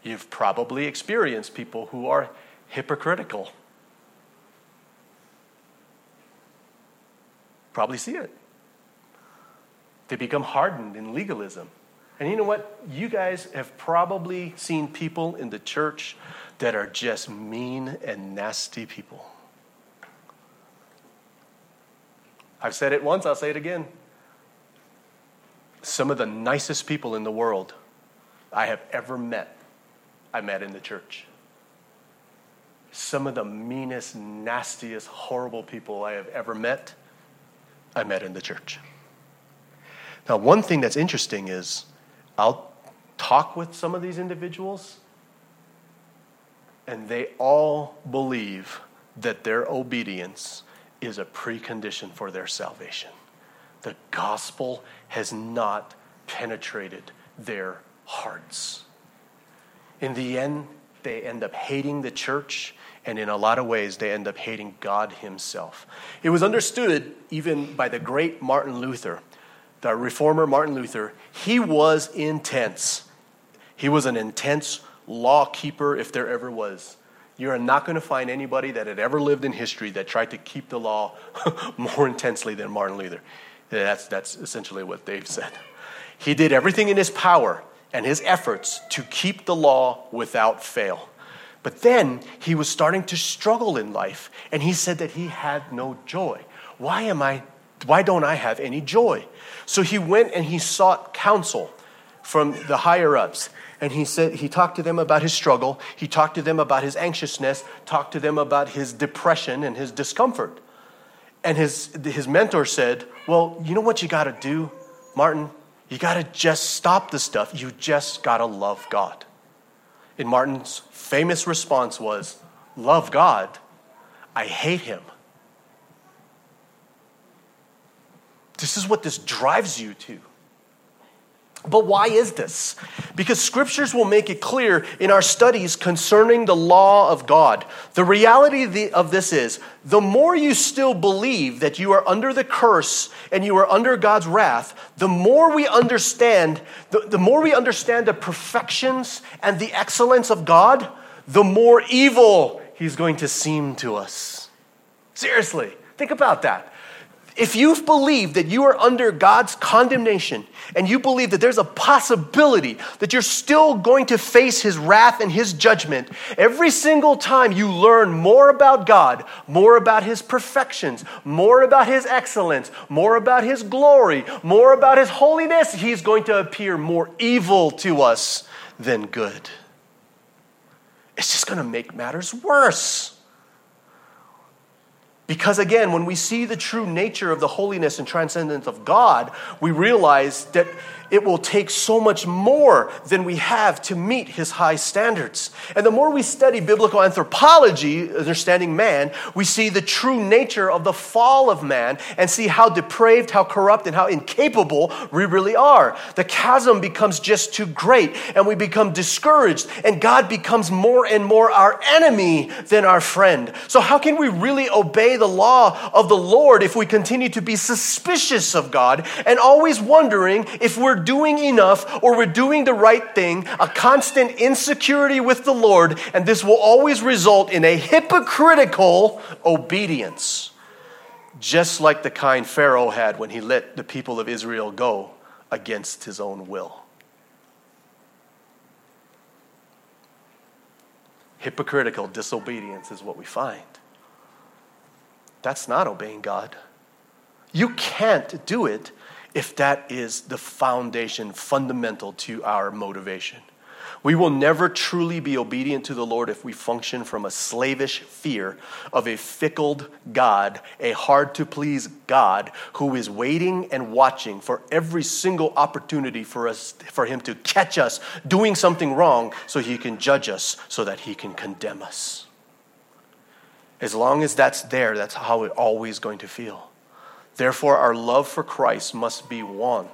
You've probably experienced people who are hypocritical. Probably see it. They become hardened in legalism. And you know what? You guys have probably seen people in the church that are just mean and nasty people. I've said it once, I'll say it again. Some of the nicest people in the world I have ever met, I met in the church. Some of the meanest, nastiest, horrible people I have ever met, I met in the church. Now, one thing that's interesting is I'll talk with some of these individuals, and they all believe that their obedience is a precondition for their salvation. The gospel has not penetrated their hearts. In the end, they end up hating the church and in a lot of ways, they end up hating God Himself. It was understood even by the great Martin Luther, the reformer Martin Luther. He was intense. He was an intense law keeper if there ever was. You are not going to find anybody that had ever lived in history that tried to keep the law more intensely than Martin Luther. That's, that's essentially what Dave said. He did everything in his power and his efforts to keep the law without fail. But then he was starting to struggle in life, and he said that he had no joy. Why am I why don't I have any joy? So he went and he sought counsel from the higher ups. And he said he talked to them about his struggle, he talked to them about his anxiousness, talked to them about his depression and his discomfort. And his his mentor said, "Well, you know what you got to do, Martin? You got to just stop the stuff. You just got to love God." And Martin's famous response was, Love God, I hate him. This is what this drives you to. But why is this? Because scriptures will make it clear in our studies concerning the law of God. The reality of this is the more you still believe that you are under the curse and you are under God's wrath, the more we understand, the, the more we understand the perfections and the excellence of God, the more evil he's going to seem to us. Seriously, think about that. If you believe that you are under God's condemnation and you believe that there's a possibility that you're still going to face His wrath and His judgment, every single time you learn more about God, more about His perfections, more about His excellence, more about His glory, more about His holiness, He's going to appear more evil to us than good. It's just going to make matters worse. Because again, when we see the true nature of the holiness and transcendence of God, we realize that it will take so much more than we have to meet his high standards. And the more we study biblical anthropology, understanding man, we see the true nature of the fall of man and see how depraved, how corrupt, and how incapable we really are. The chasm becomes just too great, and we become discouraged, and God becomes more and more our enemy than our friend. So, how can we really obey the law of the Lord if we continue to be suspicious of God and always wondering if we're doing enough or we're doing the right thing, a constant insecurity with the Lord, and this will always result in a hypocritical obedience, just like the kind Pharaoh had when he let the people of Israel go against his own will. Hypocritical disobedience is what we find. That's not obeying God. You can't do it if that is the foundation fundamental to our motivation. We will never truly be obedient to the Lord if we function from a slavish fear of a fickle God, a hard to please God who is waiting and watching for every single opportunity for us for him to catch us doing something wrong so he can judge us so that he can condemn us. As long as that's there, that's how it's always going to feel. Therefore, our love for Christ must be won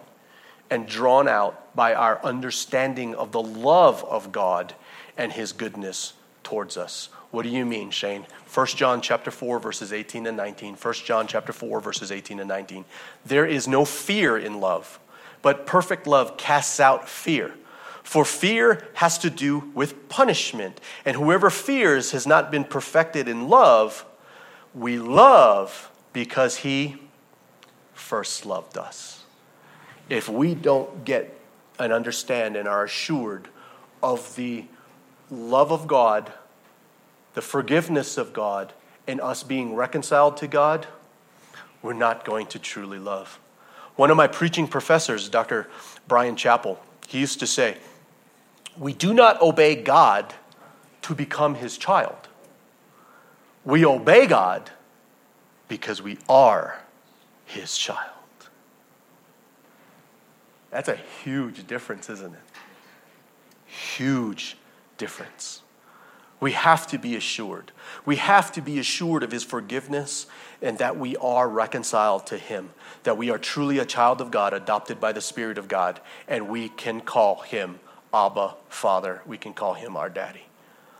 and drawn out by our understanding of the love of God and his goodness towards us. What do you mean, Shane? 1 John chapter 4 verses 18 and 19. 1 John chapter 4 verses 18 and 19. There is no fear in love, but perfect love casts out fear. For fear has to do with punishment, and whoever fears has not been perfected in love. We love because he first loved us. If we don't get and understand and are assured of the love of God, the forgiveness of God, and us being reconciled to God, we're not going to truly love. One of my preaching professors, Dr. Brian Chapell, he used to say, We do not obey God to become his child. We obey God because we are his child. That's a huge difference, isn't it? Huge difference. We have to be assured. We have to be assured of his forgiveness and that we are reconciled to him, that we are truly a child of God, adopted by the Spirit of God, and we can call him Abba, Father. We can call him our daddy.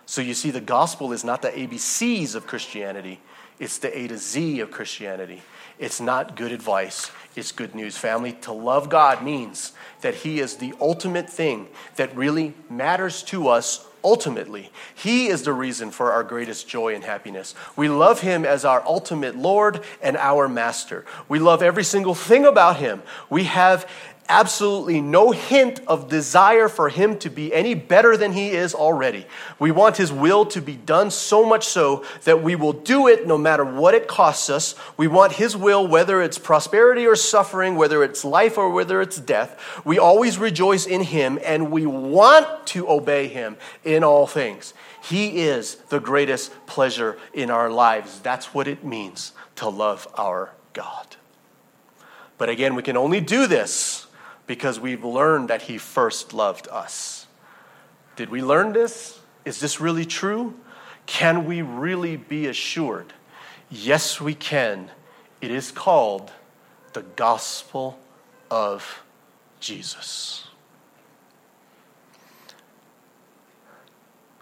So you see, the gospel is not the ABCs of Christianity, it's the A to Z of Christianity. It's not good advice, it's good news. Family, to love God means that He is the ultimate thing that really matters to us ultimately. He is the reason for our greatest joy and happiness. We love Him as our ultimate Lord and our Master. We love every single thing about Him. We have absolutely no hint of desire for him to be any better than he is already. We want his will to be done so much so that we will do it no matter what it costs us. We want his will, whether it's prosperity or suffering, whether it's life or whether it's death. We always rejoice in him and we want to obey him in all things. He is the greatest pleasure in our lives. That's what it means to love our God. But again, we can only do this because we've learned that He first loved us. Did we learn this? Is this really true? Can we really be assured? Yes, we can. It is called the gospel of Jesus.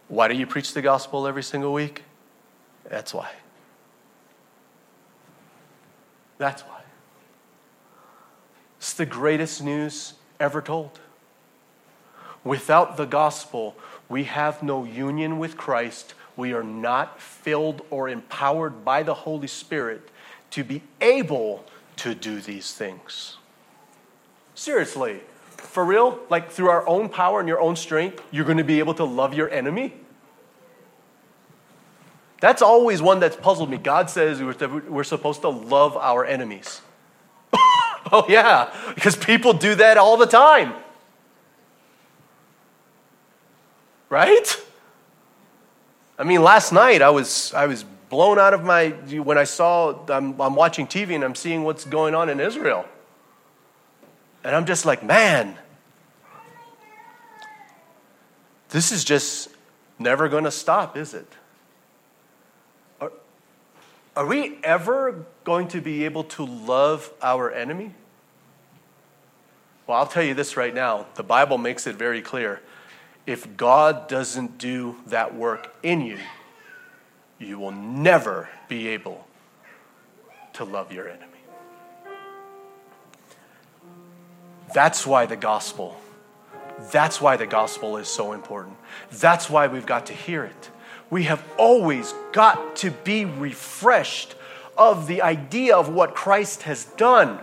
Why do you preach the gospel every single week? That's why. That's why. It's the greatest news ever told. Without the gospel, we have no union with Christ. We are not filled or empowered by the Holy Spirit to be able to do these things. Seriously, for real? Like through our own power and your own strength, you're going to be able to love your enemy? That's always one that's puzzled me. God says we're supposed to love our enemies. Oh, yeah, because people do that all the time. Right? I mean, last night I was, I was blown out of my, when I saw, I'm, I'm watching TV and I'm seeing what's going on in Israel. And I'm just like, man, this is just never going to stop, is it? Are, are we ever going to be able to love our enemy? Well, I'll tell you this right now. The Bible makes it very clear. If God doesn't do that work in you, you will never be able to love your enemy. That's why the gospel, that's why the gospel is so important. That's why we've got to hear it. We have always got to be refreshed of the idea of what Christ has done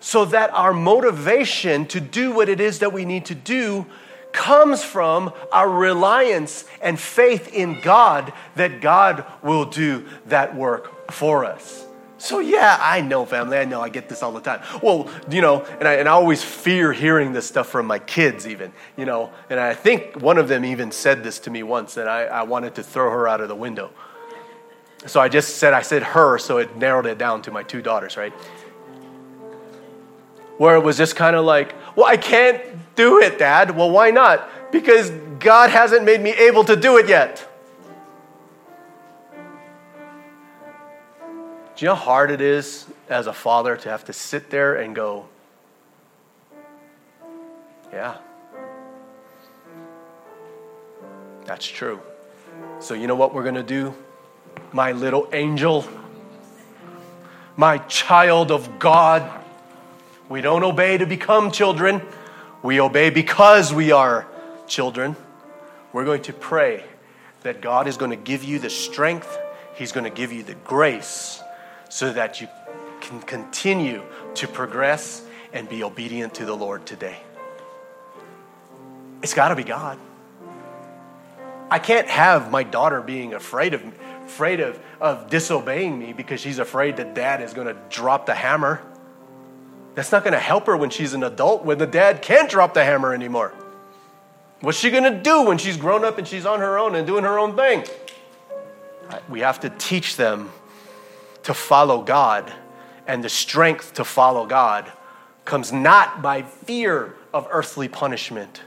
so that our motivation to do what it is that we need to do comes from our reliance and faith in God that God will do that work for us. So, yeah, I know, family. I know I get this all the time. Well, you know, and I, and I always fear hearing this stuff from my kids, even, you know. And I think one of them even said this to me once, and I, I wanted to throw her out of the window. So I just said, I said her, so it narrowed it down to my two daughters, right? Where it was just kind of like, well, I can't do it, Dad. Well, why not? Because God hasn't made me able to do it yet. Do you know how hard it is as a father to have to sit there and go, Yeah, that's true. So, you know what we're going to do? My little angel, my child of God. We don't obey to become children, we obey because we are children. We're going to pray that God is going to give you the strength, He's going to give you the grace so that you can continue to progress and be obedient to the Lord today. It's got to be God. I can't have my daughter being afraid of afraid of, of disobeying me because she's afraid that dad is going to drop the hammer. That's not going to help her when she's an adult when the dad can't drop the hammer anymore. What's she going to do when she's grown up and she's on her own and doing her own thing? We have to teach them to follow God, and the strength to follow God comes not by fear of earthly punishment,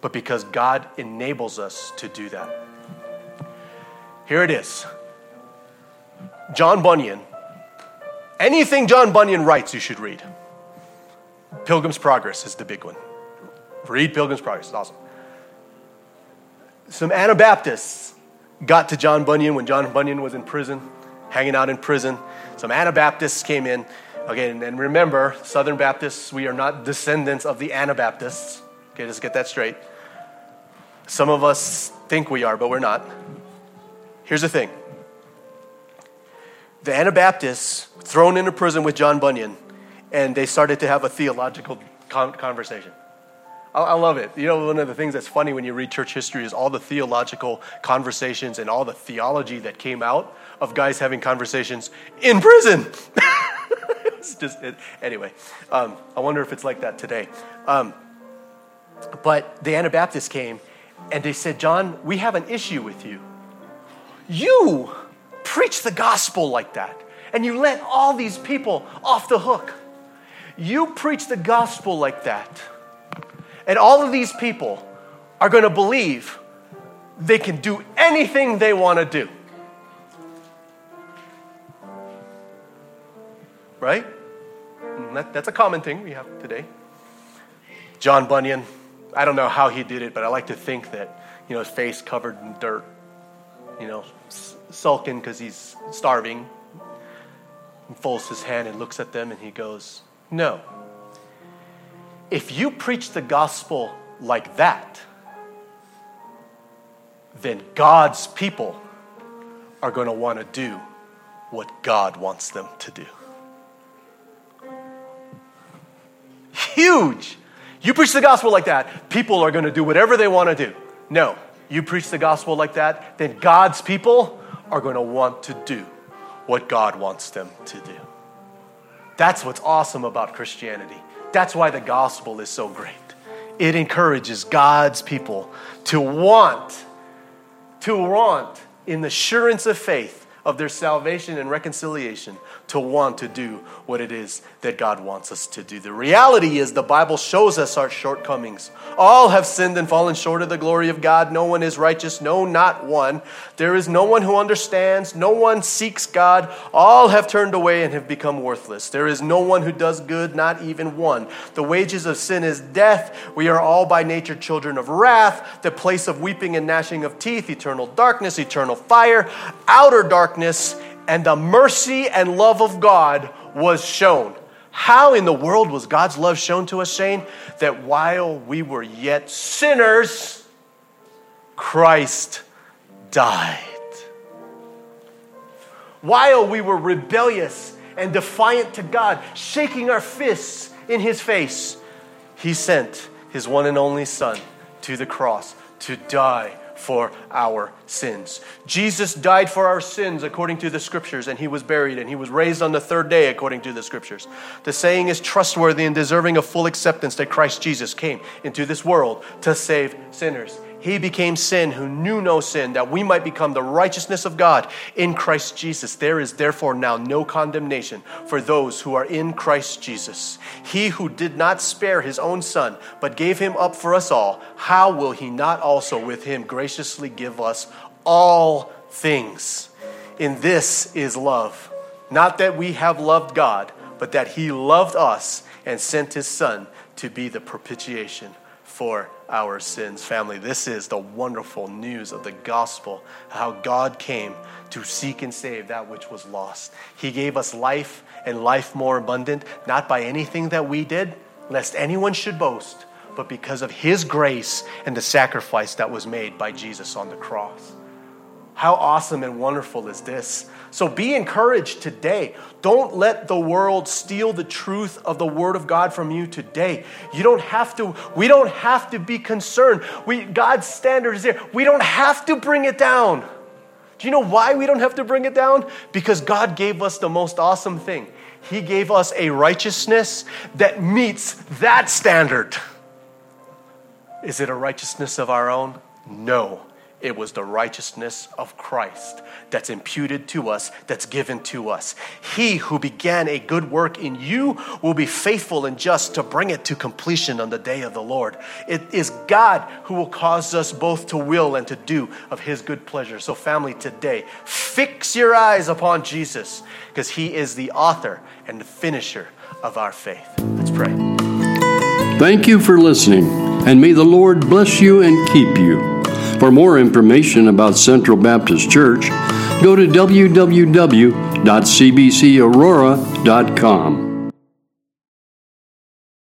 but because God enables us to do that. Here it is John Bunyan. Anything John Bunyan writes, you should read. Pilgrim's Progress is the big one. Read Pilgrim's Progress, it's awesome. Some Anabaptists got to John Bunyan when John Bunyan was in prison hanging out in prison. Some Anabaptists came in. Okay, and remember, Southern Baptists, we are not descendants of the Anabaptists. Okay, let's get that straight. Some of us think we are, but we're not. Here's the thing the Anabaptists thrown into prison with John Bunyan, and they started to have a theological conversation. I, love it. You know, one of the things that's funny when you read church history is all the theological conversations and all the theology that came out of guys having conversations in prison. it's just, it, anyway, um, I wonder if it's like that today. Um, but the Anabaptists came and they said, John, we have an issue with you. You preach the gospel like that, and you let all these people off the hook. You preach the gospel like that and all of these people are going to believe they can do anything they want to do. Right? Mm, that, that's a common thing we have today. John Bunyan, I don't know how he did it, but I like to think that, you know, his face covered in dirt, you know, sulking because he's starving. He folds his hand and looks at them and he goes, No, if you preach the gospel like that, then God's people are going to want to do what God wants them to do. Huge. You preach the gospel like that, people are going to do whatever they want to do. No, you preach the gospel like that, then God's people are going to want to do what God wants them to do. That's what's awesome about Christianity. That's why the gospel is so great. It encourages God's people to want, to want in the assurance of faith of their salvation and reconciliation to want to do what it is that God wants us to do. The reality is, the Bible shows us our shortcomings. All have sinned and fallen short of the glory of God. No one is righteous, no, not one. There is no one who understands, no one seeks God. All have turned away and have become worthless. There is no one who does good, not even one. The wages of sin is death. We are all by nature children of wrath, the place of weeping and gnashing of teeth, eternal darkness, eternal fire, outer darkness, and the mercy and love of God was shown. How in the world was God's love shown to us, Shane? That while we were yet sinners, Christ died. While we were rebellious and defiant to God, shaking our fists in His face, He sent His one and only Son to the cross to die for our sins. Jesus died for our sins according to the scriptures, and he was buried, and he was raised on the third day according to the scriptures. The saying is trustworthy and deserving of full acceptance that Christ Jesus came into this world to save sinners. He became sin who knew no sin, that we might become the righteousness of God in Christ Jesus. There is therefore now no condemnation for those who are in Christ Jesus. He who did not spare his own son, but gave him up for us all, how will he not also with him graciously give us all things? In this is love. Not that we have loved God, but that he loved us and sent his son to be the propitiation for our sins. Family, this is the wonderful news of the gospel how God came to seek and save that which was lost. He gave us life and life more abundant, not by anything that we did, lest anyone should boast, but because of His grace and the sacrifice that was made by Jesus on the cross. How awesome and wonderful is this? So be encouraged today. Don't let the world steal the truth of the word of God from you today. You don't have to we don't have to be concerned. We God's standard is there. We don't have to bring it down. Do you know why we don't have to bring it down? Because God gave us the most awesome thing. He gave us a righteousness that meets that standard. Is it a righteousness of our own? No. It was the righteousness of Christ that's imputed to us, that's given to us. He who began a good work in you will be faithful and just to bring it to completion on the day of the Lord. It is God who will cause us both to will and to do of his good pleasure. So, family, today, fix your eyes upon Jesus because he is the author and the finisher of our faith. Let's pray. Thank you for listening, and may the Lord bless you and keep you. For more information about Central Baptist Church, go to www.cbcaurora.com.